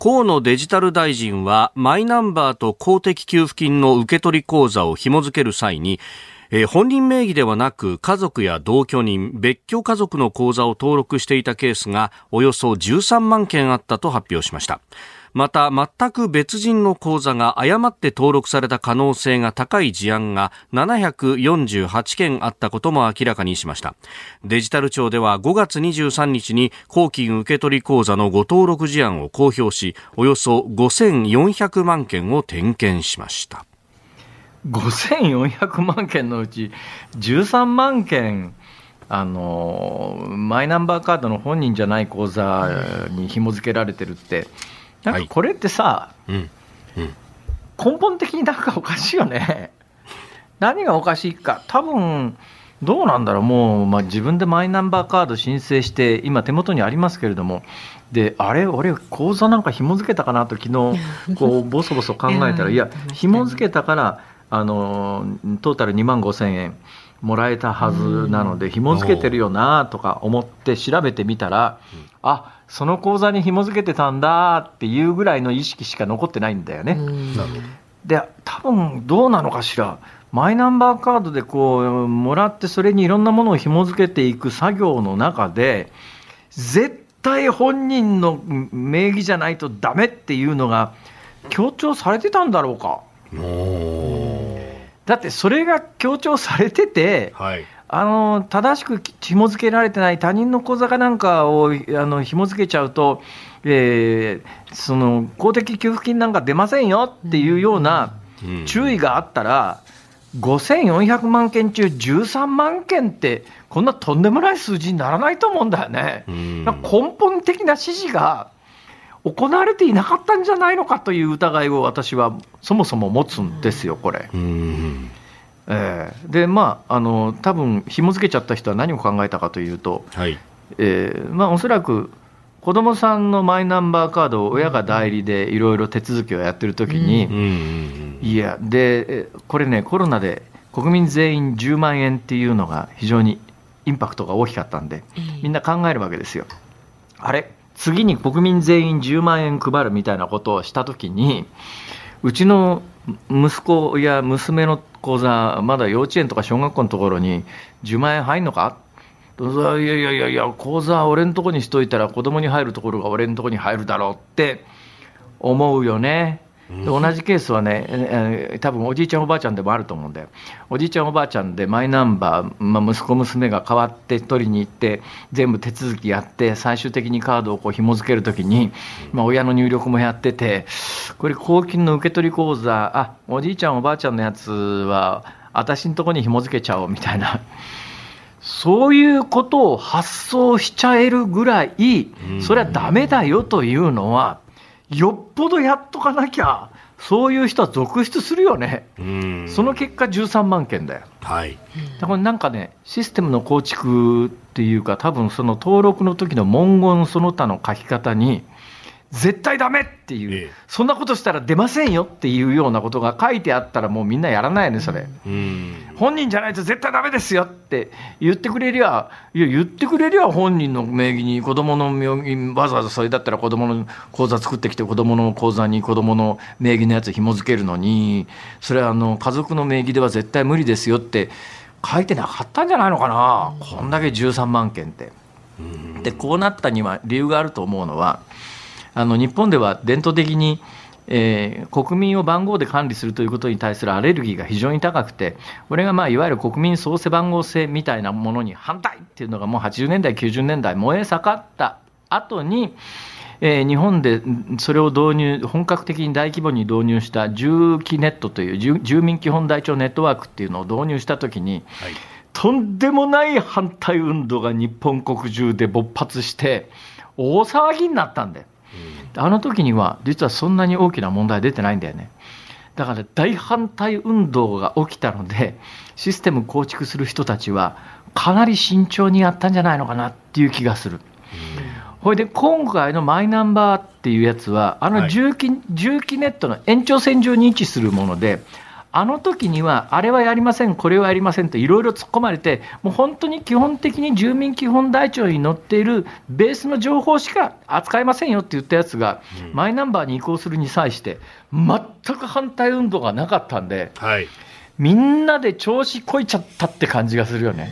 河野デジタル大臣はマイナンバーと公的給付金の受取口座を紐付ける際にえー、本人名義ではなく家族や同居人別居家族の口座を登録していたケースがおよそ13万件あったと発表しました。また全く別人の口座が誤って登録された可能性が高い事案が748件あったことも明らかにしました。デジタル庁では5月23日に公金受取口座のご登録事案を公表しおよそ5400万件を点検しました。5400万件のうち13万件あのマイナンバーカードの本人じゃない口座に紐付けられてるって、なんかこれってさ、はいうん。うん、根本的になんかおかしいよね。何がおかしいか、多分どうなんだろう、もう、まあ、自分でマイナンバーカード申請して、今、手元にありますけれども、であれ、俺、口座なんか紐付けたかなと、昨日 こうぼそぼそ考えたら、いや、紐付けたから、あのトータル2万5000円もらえたはずなので、紐付けてるよなとか思って調べてみたら、あその口座に紐付けてたんだっていうぐらいの意識しか残ってないんだよね。で多分どうなのかしら、マイナンバーカードでこうもらってそれにいろんなものを紐付けていく作業の中で絶対本人の名義じゃないとダメっていうのが強調されてたんだろうか。だってそれが強調されてて、はい、あの正しく紐付けられてない他人の口座かなんかをあの紐付けちゃうと、えー、その公的給付金なんか出ませんよっていうような注意があったら、5400万件中13万件って、こんなとんでもない数字にならないと思うんだよね。根本的な指示が行われていなかったんじゃないのかという疑いを私はそもそも持つんですよ、これ。えー、でまああの多分紐付けちゃった人は何を考えたかというと、はい。えーまあ、おそらく子どもさんのマイナンバーカードを親が代理でいろいろ手続きをやってるときに、うん、いやで、これね、コロナで国民全員10万円っていうのが非常にインパクトが大きかったんで、みんな考えるわけですよ。あれ次に国民全員10万円配るみたいなことをしたときに、うちの息子や娘の口座、まだ幼稚園とか小学校のところに10万円入るのか？いやいやいやいや、口座は俺のとこにしといたら子供に入るところが俺のとこに入るだろうって思うよね。同じケースはね、えー、多分おじいちゃん、おばあちゃんでもあると思うんだよ、おじいちゃん、おばあちゃんでマイナンバー、まあ、息子、娘が代わって取りに行って、全部手続きやって、最終的にカードをこう紐付けるときに、まあ、親の入力もやってて、これ、公金の受取口座、あおじいちゃん、おばあちゃんのやつは、私のとこに紐付けちゃおうみたいな。そういうことを発想しちゃえるぐらい、それはだめだよというのは、よっぽどやっとかなきゃ、そういう人は続出するよね、その結果、13万件だよ。はい、だからなんかね、システムの構築っていうか、多分その登録の時の文言その他の書き方に、絶対ダメっていう、ええ、そんなことしたら出ませんよっていうようなことが書いてあったら、もうみんなやらないよね、それ。本人じゃないと絶対ダメですよって言ってくれりゃ、いや、言ってくれりゃ本人の名義に子供の名義、わざわざそれだったら子供の口座作ってきて、子供の口座に子供の名義のやつ紐付けるのに、それはあの家族の名義では絶対無理ですよって書いてなかったんじゃないのかな、こんだけ13万件って。で、こうなったには理由があると思うのは、あの日本では伝統的に、えー、国民を番号で管理するということに対するアレルギーが非常に高くて、これがまあいわゆる国民総背番号制みたいなものに反対っていうのがもう80年代、90年代燃え盛った後に、えー、日本でそれを導入、本格的に大規模に導入した住基ネットという住民基本台帳ネットワークっていうのを導入したときに、はい、とんでもない反対運動が日本国中で勃発して、大騒ぎになったんだよ。あの時には実はそんなに大きな問題出てないんだよね。だから大反対運動が起きたので、システム構築する人たちは、かなり慎重にやったんじゃないのかなっていう気がする。ほいで、今回のマイナンバーっていうやつは、あの重機、はい、重機ネットの延長線上に位置するもので、あの時には、あれはやりません、これはやりませんといろいろ突っ込まれて、もう本当に基本的に住民基本台帳に載っているベースの情報しか扱いませんよって言ったやつが、うん、マイナンバーに移行するに際して、全く反対運動がなかったんで、はい、みんなで調子こいちゃったって感じがするよね。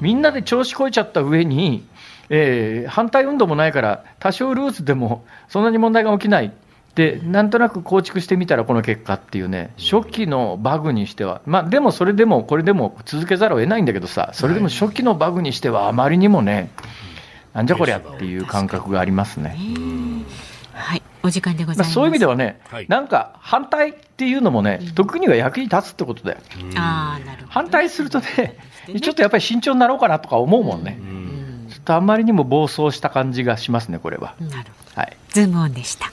みんなで調子こいちゃった上に、えー、反対運動もないから、多少ルーズでもそんなに問題が起きないでなんとなく構築してみたらこの結果っていうね、初期のバグにしては、まあ、でもそれでも、これでも続けざるを得ないんだけどさ、それでも初期のバグにしては、あまりにもね、なんじゃこりゃっていう感覚がありますね。はい、お時間でございます。まあ、そういう意味ではね、はい、なんか反対っていうのもね、時には役に立つってことだよ。あなるほど反対するとね、ちょっとやっぱり慎重になろうかなとか思うもんね。ちょっとあんまりにも暴走した感じがしますね、これは。なるほど。はい。ズームオンでした。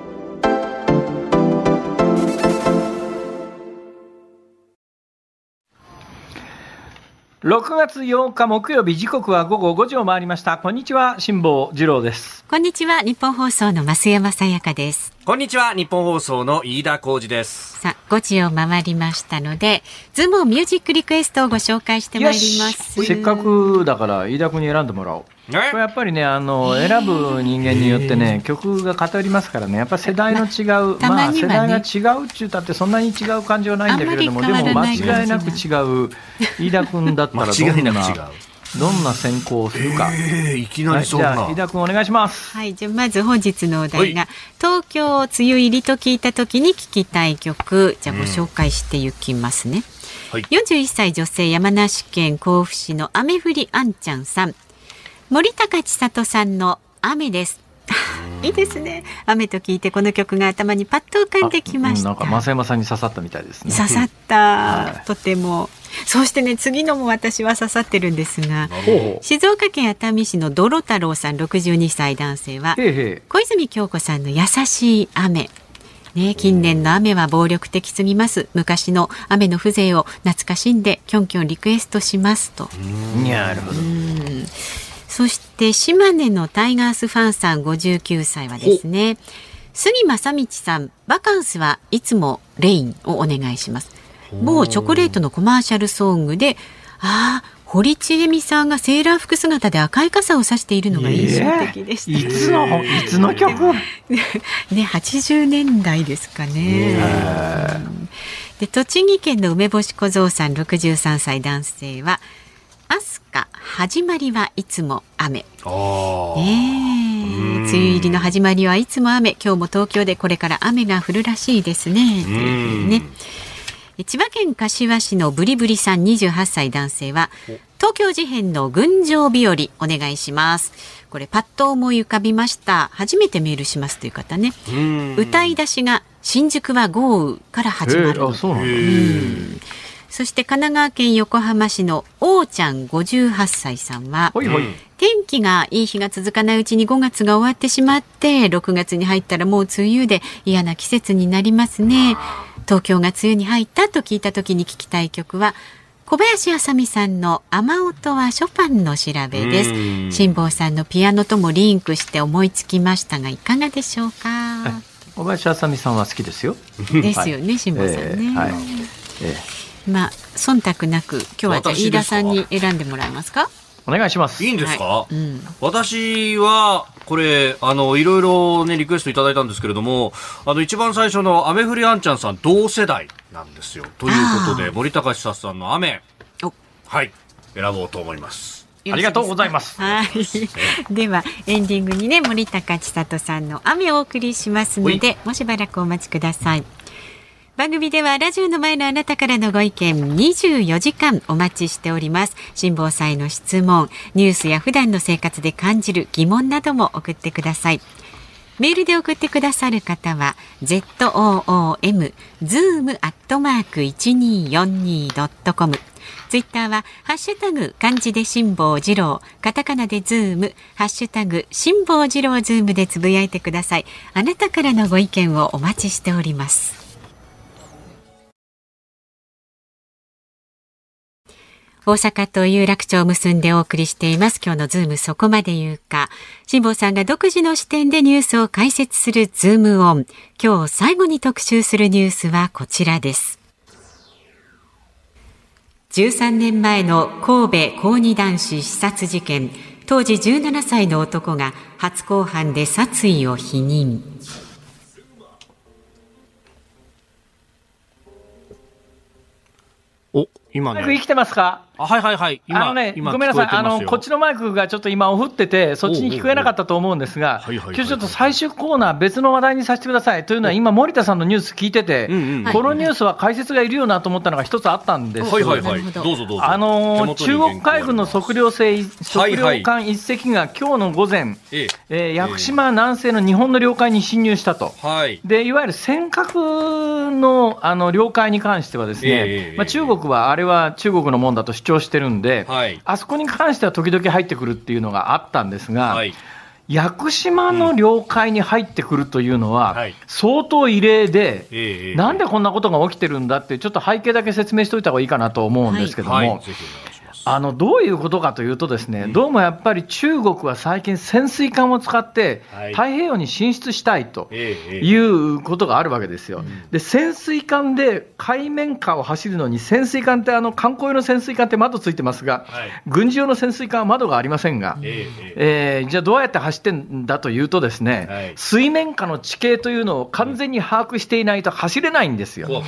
6月8日木曜日時刻は午後5時を回りました。こんにちは辛坊治郎です。こんにちは日本放送の増山さやかです。こんにちは日本放送の飯田浩二です。さあ5時を回りましたのでズームミュージックリクエストをご紹介してまいります。せっかくだから飯田君に選んでもらおうこれやっぱりねあの選ぶ人間によってね曲が偏りますからね。やっぱ世代の違う、ままあ世代が違うっちゅうたってそんなに違う感じはないんだけれどもでも間違いなく違う飯田君だったらどんなどんな選考をするか。えー、いきなりそんな。はい、じゃあ、飯田君お願いします。はい、じゃあまず本日のお題が、東京梅雨入りと聞いた時に聞きたい曲、じゃあご紹介していきますね。うん。はい、41歳女性山梨県甲府市の雨降りあんちゃんさん。森高千里さんの雨です。いいですね。雨と聞いてこの曲が頭にパッと浮かんできました。なんか増山さんに刺さったみたいですね。刺さった、はい、とても。そしてね次のも私は刺さってるんですが、静岡県熱海市の泥太郎さん62歳男性は小泉京子さんの優しい雨。ね、近年の雨は暴力的すぎます昔の雨の風情を懐かしんできょんきょんリクエストしますと。なるほど。そして島根のタイガースファンさん59歳はですね杉正道さんバカンスはいつもレインをお願いします。某チョコレートのコマーシャルソングでああ堀ちえみさんがセーラー服姿で赤い傘を差しているのが印象的でした、ね、いつのいつの曲？ね80年代ですかね。で栃木県の梅干し小僧さん63歳男性はアスカ始まりはいつも雨。ね梅雨入りの始まりはいつも雨。今日も東京でこれから雨が降るらしいですね。ね。千葉県柏市のブリブリさん28歳男性は東京事変の群青日和お願いします。これパッと思い浮かびました。初めてメールしますという方ね。歌い出しが新宿は豪雨から始まる、そして神奈川県横浜市のおーちゃん58歳さんは、ほいほい。天気がいい日が続かないうちに5月が終わってしまって6月に入ったらもう梅雨で嫌な季節になりますね。東京が梅雨に入ったと聞いた時に聞きたい曲は小林あさみさんの雨音はショパンの調べです。辛坊さんのピアノともリンクして思いつきましたがいかがでしょうか？小林あさみさんは好きですよ。ですよね辛坊、さんね、えー、はい、えーまあ忖度なく今日はじゃ飯田さんに選んでもらえますか？お願いします。いいんですか、はい。うん、私はこれあのいろいろねリクエストいただいたんですけれどもあの一番最初の雨降りあんちゃんさん同世代なんですよ。ということで森高千里さんの雨はい。選ぼうと思います。ありがとうございます。はい。ではエンディングにね森高千里さんの雨をお送りしますのでもうしばらくお待ちください。番組ではラジオの前のあなたからのご意見24時間お待ちしております。辛坊さんの質問ニュースや普段の生活で感じる疑問なども送ってください。メールで送ってくださる方は zoom zoom アットマーク 1242.com ツイッターはハッシュタグ漢字で辛坊治郎カタカナでズームハッシュタグ辛坊治郎ズームでつぶやいてください。あなたからのご意見をお待ちしております。大阪と有楽町を結んでお送りしています。今日のズームそこまで言うか。辛坊さんが独自の視点でニュースを解説するズームオン。今日最後に特集するニュースはこちらです。13年前の神戸高二男子刺殺事件。当時17歳の男が初公判で殺意を否認。お、今ね。生きてますか？あ、はいはいはい。今、あのね、今ごめんなさい。あの、聞こっちのマイクがちょっと今オフってて、そっちに聞こえなかったと思うんですが、今日ちょっと最終コーナー別の話題にさせてください。というのは今森田さんのニュース聞いてて、このニュースは解説がいるよなと思ったのが一つあったんです。はいはいはい。どどうぞどうぞ。あのー中国海軍の測量船、測量はい艦一隻が今日の午前、ええー屋久島南西の日本の領海に侵入したと。えはい。でいわゆる尖閣のあの領海に関してはですね、ええまあ、中国はあれは中国のもんだと主張してるんで、はい。あそこに関しては時々入ってくるっていうのがあったんですが、はい。屋久島の領海に入ってくるというのははい、相当異例で、ええなんでこんなことが起きてるんだって、ちょっと背景だけ説明しておいた方がいいかなと思うんですけども。あのどういうことかというと、ですね、どうもやっぱり中国は最近、潜水艦を使ってはい太平洋に進出したいということがあるわけですよ。で潜水艦で海面下を走るのに、潜水艦ってあの観光用の潜水艦って窓ついてますが、はい。軍事用の潜水艦は窓がありませんが。えーじゃあどうやって走ってんだというとですね、はい水面下の地形というのを完全に把握していないと走れないんですよ。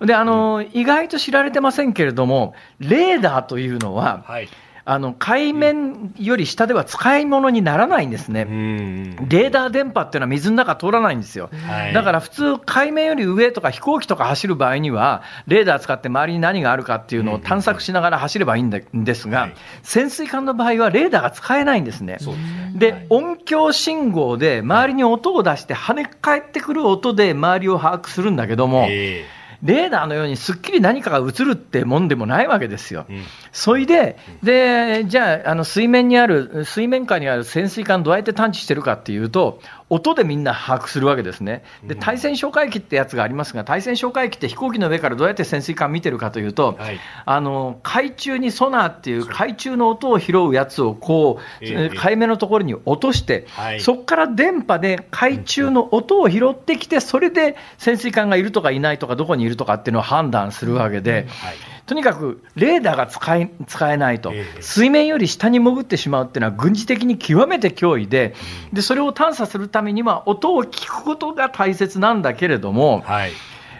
であの意外と知られてませんけれども、レーダーというのは、はい。あの海面より下では使い物にならないんですうね。ん。レーダー電波っていうのは水の中通らないんですよ。はいだから普通、海面より上とか飛行機とか走る場合には、レーダー使って周りに何があるかっていうのを探索しながら走ればいいんですがはい、潜水艦の場合はレーダーが使えないんですね。ですね。で、音響信号で周りに音を出して跳ね返ってくる音で周りを把握するんだけども、えレーダーのようにすっきり何かが映るってもんでもないわけですよ。えうんそいで、でじゃああの水面にある、水面下にある潜水艦、どうやって探知してるかっていうと、音でみんな把握するわけですね。で対戦哨戒機ってやつがありますが、対戦哨戒機って飛行機の上からどうやって潜水艦見てるかというと、はいあの海中にソナーっていう海中の音を拾うやつをこう、ええ海面のところに落として、はいそこから電波で海中の音を拾ってきて、それで潜水艦がいるとかいないとか、どこにいるとかっていうのを判断するわけで。はい。とにかくレーダーが使い使えないと。ええ、水面より下に潜ってしまうっていうのは、軍事的に極めて脅威で、でそれを探査するためには、音を聞くことが大切なんだけれども、はい。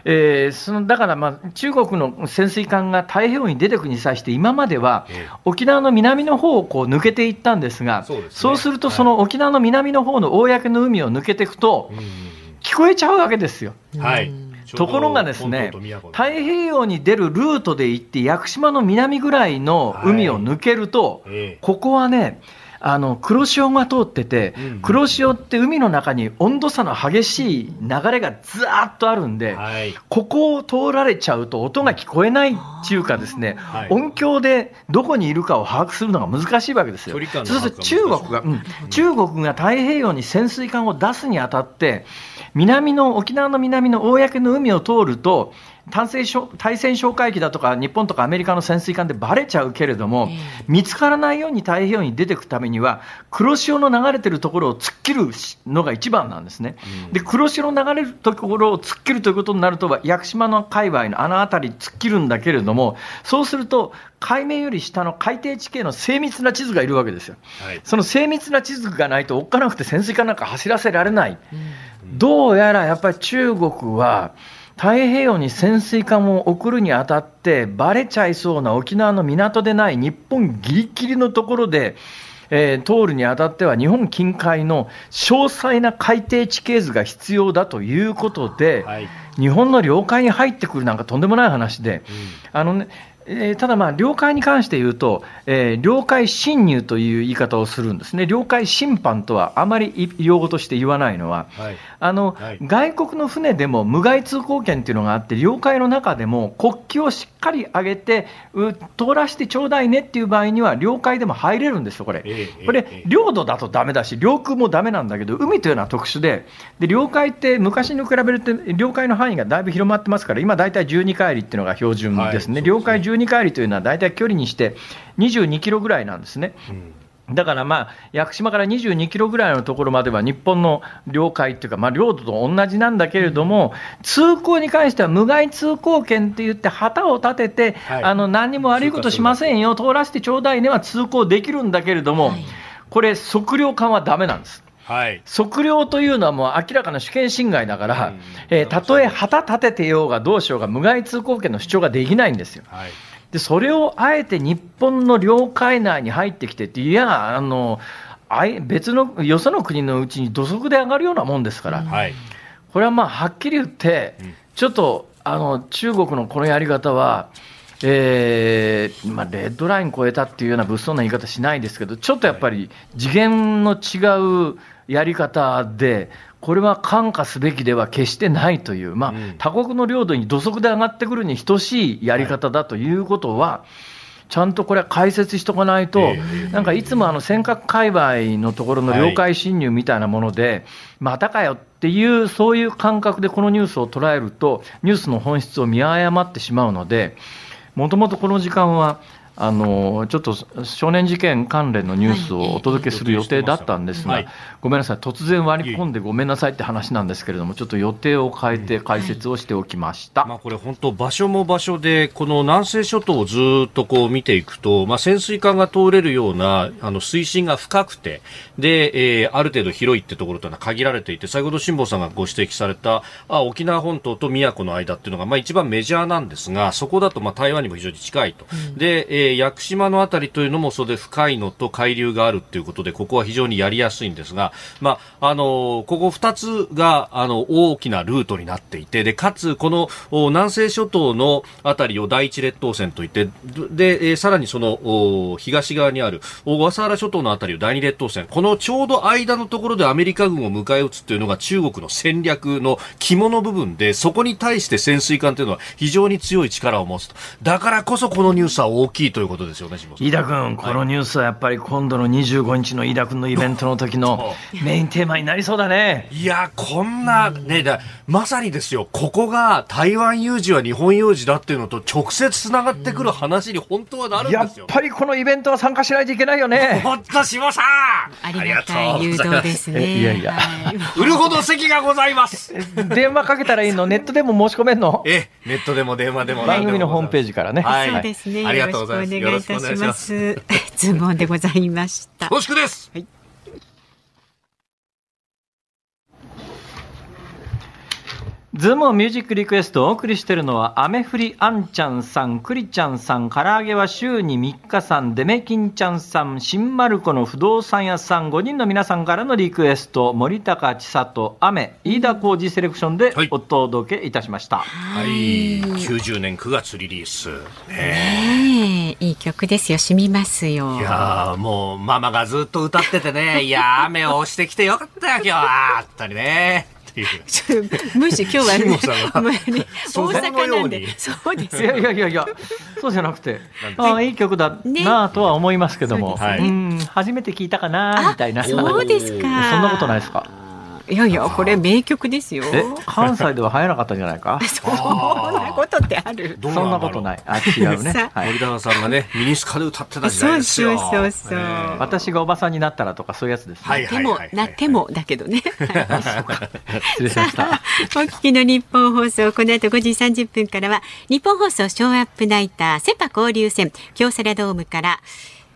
えーそのだから、まあ、中国の潜水艦が太平洋に出てくるに際して、今まではええ。沖縄の南の方をこう抜けていったんですが、そうね。すると、はい。その沖縄の南の方の公の海を抜けていくと、聞こえちゃうわけですよ。うんはい。ところがですね、太平洋に出るルートで行って、屋久島の南ぐらいの海を抜けると、ええ。ここはね、あの黒潮が通ってて黒潮って海の中に温度差の激しい流れがずーっとあるんで、はい。ここを通られちゃうと音が聞こえないっていうかですね、はい。音響でどこにいるかを把握するのが難しいわけですよ。そうすると中国が、うん。中国が太平洋に潜水艦を出すにあたって、南の沖縄の南の公の海を通ると、対戦哨対戦哨戒機だとか日本とかアメリカの潜水艦でバレちゃうけれども、見つからないように太平洋に出てくためには黒潮の流れてるところを突っ切るのが一番なんですね。で黒潮の流れるところを突っ切るということになると屋久島の界隈のあの辺り突っ切るんだけれどもそうすると海面より下の海底地形の精密な地図がいるわけですよ。はい。その精密な地図がないとおっかなくて潜水艦なんか走らせられない。どうやらやっぱり中国は太平洋に潜水艦を送るにあたってバレちゃいそうな沖縄の港でない日本ギリギリのところで、えー通るにあたっては日本近海の詳細な海底地形図が必要だということで、はい。日本の領海に入ってくるなんかとんでもない話で、あのねえーただ、まあ領海に関して言うと、えー領海侵入という言い方をするんですね、領海侵犯とはあまり用語として言わないのは、はい。あのはい。外国の船でも無害通行権っていうのがあって、領海の中でも国旗をしっかり上げて、う通らせてちょうだいねっていう場合には、領海でも入れるんですよ、これ。ええこれええ、領土だとダメだし、領空もダメなんだけど、海というのは特殊で、で領海って昔に比べると、領海の範囲がだいぶ広まってますから、今、大体12海里っていうのが標準ですね、はい領海12海里というのは、大体距離にして22キロぐらいなんですね。うんだからまあ、屋久島から22キロぐらいのところまでは日本の領海っていうか、まあ、領土と同じなんだけれども、通行に関しては無害通行権って言って、旗を立てて、はいあの何にも悪いことしませんよ、通らせてちょうだいねは通行できるんだけれども、はいこれ、測量艦はダメなんです。はい。測量というのはもう明らかな主権侵害だから、うんえーたとえ旗立ててようがどうしようが無害通行権の主張ができないんですよ。はい。でそれをあえて日本の領海内に入ってきてって、いや、あのあい別のよその国のうちに土足で上がるようなもんですから、はい。これはまあはっきり言って、うん。ちょっとあの中国のこのやり方は、えーまあ、レッドライン超えたっていうような物騒な言い方しないですけど、ちょっとやっぱり次元の違うやり方で、これは感化すべきでは決してないという、まあうん。他国の領土に土足で上がってくるに等しいやり方だということは、ちゃんとこれは解説しとかないと、ええ。なんかいつもあの尖閣界隈のところの領海侵入みたいなもので、またかよっていう、そういう感覚でこのニュースを捉えると、ニュースの本質を見誤ってしまうので、もともとこの時間は、あのちょっと少年事件関連のニュースをお届けする予定だったんですが、はいごめんなさい、突然割り込んでごめんなさいって話なんですけれども、ちょっと予定を変えて解説をしておきました。まあ、これ本当場所も場所でこの南西諸島をずっとこう見ていくと、まあ、潜水艦が通れるようなあの水深が深くてで、えーある程度広いってところというのは限られていて先ほど辛坊さんがご指摘されたあ沖縄本島と宮古の間っていうのが、まあ、一番メジャーなんですがそこだとまあ台湾にも非常に近いと、で、えー屋久島のあたりというのもそれで深いのと海流があるということでここは非常にやりやすいんですが、まあ、あのここ2つがあの大きなルートになっていてでかつこのお南西諸島のあたりを第一列島線といってで、えーさらにそのお東側にある小笠原諸島のあたりを第二列島線。このちょうど間のところでアメリカ軍を迎え撃つというのが中国の戦略の肝の部分でそこに対して潜水艦というのは非常に強い力を持つと。だからこそこのニュースは大きいということですよね、飯田君、このニュースはやっぱり今度の25日の飯田君のイベントの時のメインテーマになりそうだね。いや、こんな、ね、だまさにですよ、ここが台湾有事は日本有事だっていうのと直接つながってくる話に本当はなるんやっですよ。ぱりこのイベントは参加しないといけないよね。ほんと、下さんありがたい誘導ですね。えいやいやはい売るほど席がございます。電話かけたらいいの？ネットでも申し込めんの？え、ネットでも電話でも番組のホームページ。ジからね。はいそうですね。ありよがとうござろしくお願いますいいたします。ズボンでございましたよ。ろしくです。ズームオンミュージックリクエストをお送りしているのは、アメフリあんちゃんさん、クリちゃんさん、唐揚げは週に3日さん、デメキンちゃんさん、新丸子の不動産屋さん、5人の皆さんからのリクエスト、森高千里、雨、飯田浩司セレクションではいお届けいたしました。はい。90年9月リリース。ねねえいい曲ですよ。染みますよ。いやーもうママがずっと歌っててね、いやー雨を推してきてよかったよ今日は。ったりね。っていう。ちょっとむしろ今日はね 大阪なんで、そうですいやよ。いやいやいや、そうじゃなくてああ、いい曲だなあとは思いますけども、ねうん、初めて聞いたかなみたいな、そんそうですか。なことないですか？いやいや、これ名曲ですよ。え、関西では流行らなかったんじゃないか？そんなことってある？そんなことない。あ、違うねさ。はい森高さんがね、ミニスカで歌ってた時そう代ですよ。そうそうそう。ね私がおばさんになったらとかそういうやつですね。はいでも、なってもだけどね。失礼しました。お聞きの日本放送、この後5時30分からは、日本放送ショーアップナイター、セパ交流戦、京セラドームから、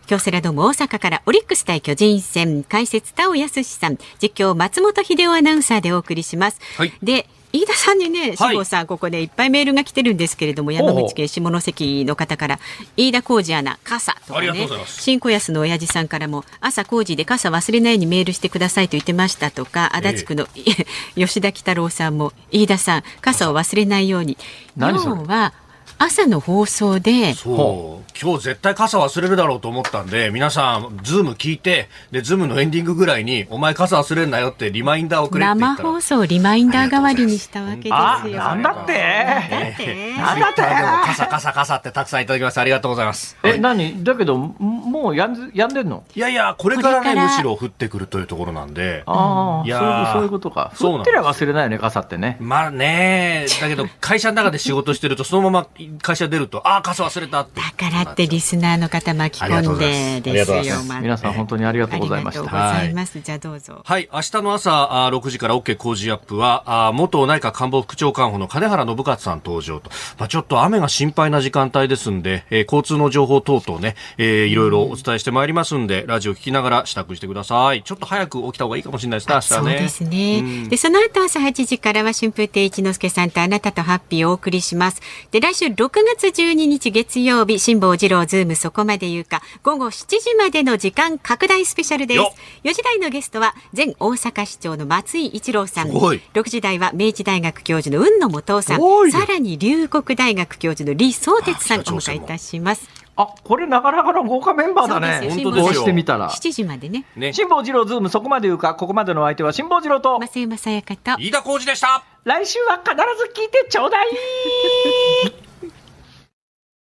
京セラドーム大阪からオリックス対巨人戦、解説田尾康さん、実況松本秀夫アナウンサーでお送りします。はい。で、飯田さんにね、はい。志保さん、ここでいっぱいメールが来てるんですけれども、山口県下関の方から、飯田浩二アナ、傘とかね新小安の親父さんからも、朝工事で傘忘れないようにメールしてくださいと言ってましたとか、足立区の、吉田喜太郎さんも、飯田さん、傘を忘れないように。何それ？要は、朝の放送で、そう。今日絶対傘忘れるだろうと思ったんで、皆さん、ズーム聞いて、で、ズームのエンディングぐらいに、お前傘忘れんなよってリマインダーをくれって言ったら。生放送をリマインダー代わりにしたわけですよ。あ、なんだって？だって？なんだって？傘傘傘ってたくさんいただきましてありがとうございます。え、何だけど、もうやんやんでんのいやいや、これからね、むしろ降ってくるというところなんで。ああ、いやそういうーそういうことか。そうなんです降ってりゃ忘れないよね、傘ってね。まあね、だけど、会社の中で仕事してると、そのまま会社出ると、ああ、傘忘れたって。だからってリスナーの方巻き込んでですよ。ま皆さん本当にありがとうございました。ありがとうございます。じゃあどうぞ。はい。明日の朝あー6時から OK 工事アップは、あー元内閣官房副長官補の金原信勝さん登場と。まあ、ちょっと雨が心配な時間帯ですんで、えー交通の情報等々ね、えーいろいろをお伝えしてまいりますんで、ラジオ聞きながら支度してください。ちょっと早く起きた方がいいかもしれないですね、明日はね。そうですね。で、その後朝8時からは春風亭一之輔さんとあなたとハッピーをお送りします。で、来週6月12日月曜日、辛坊治郎ズームそこまで言うか、午後7時までの時間拡大スペシャルです。4時台のゲストは、前大阪市長の松井一郎さん。6時台は明治大学教授の海野素央さん。さらに龍谷大学教授の李相哲さんお迎えいたします。あ、これなかなかの豪華メンバーだね。本当ですよ。してみたら。7時までね。ね辛坊治郎ズームそこまで言うか、ここまでの相手は辛坊治郎と。増山さやかと。飯田浩司でした。来週は必ず聞いてちょうだい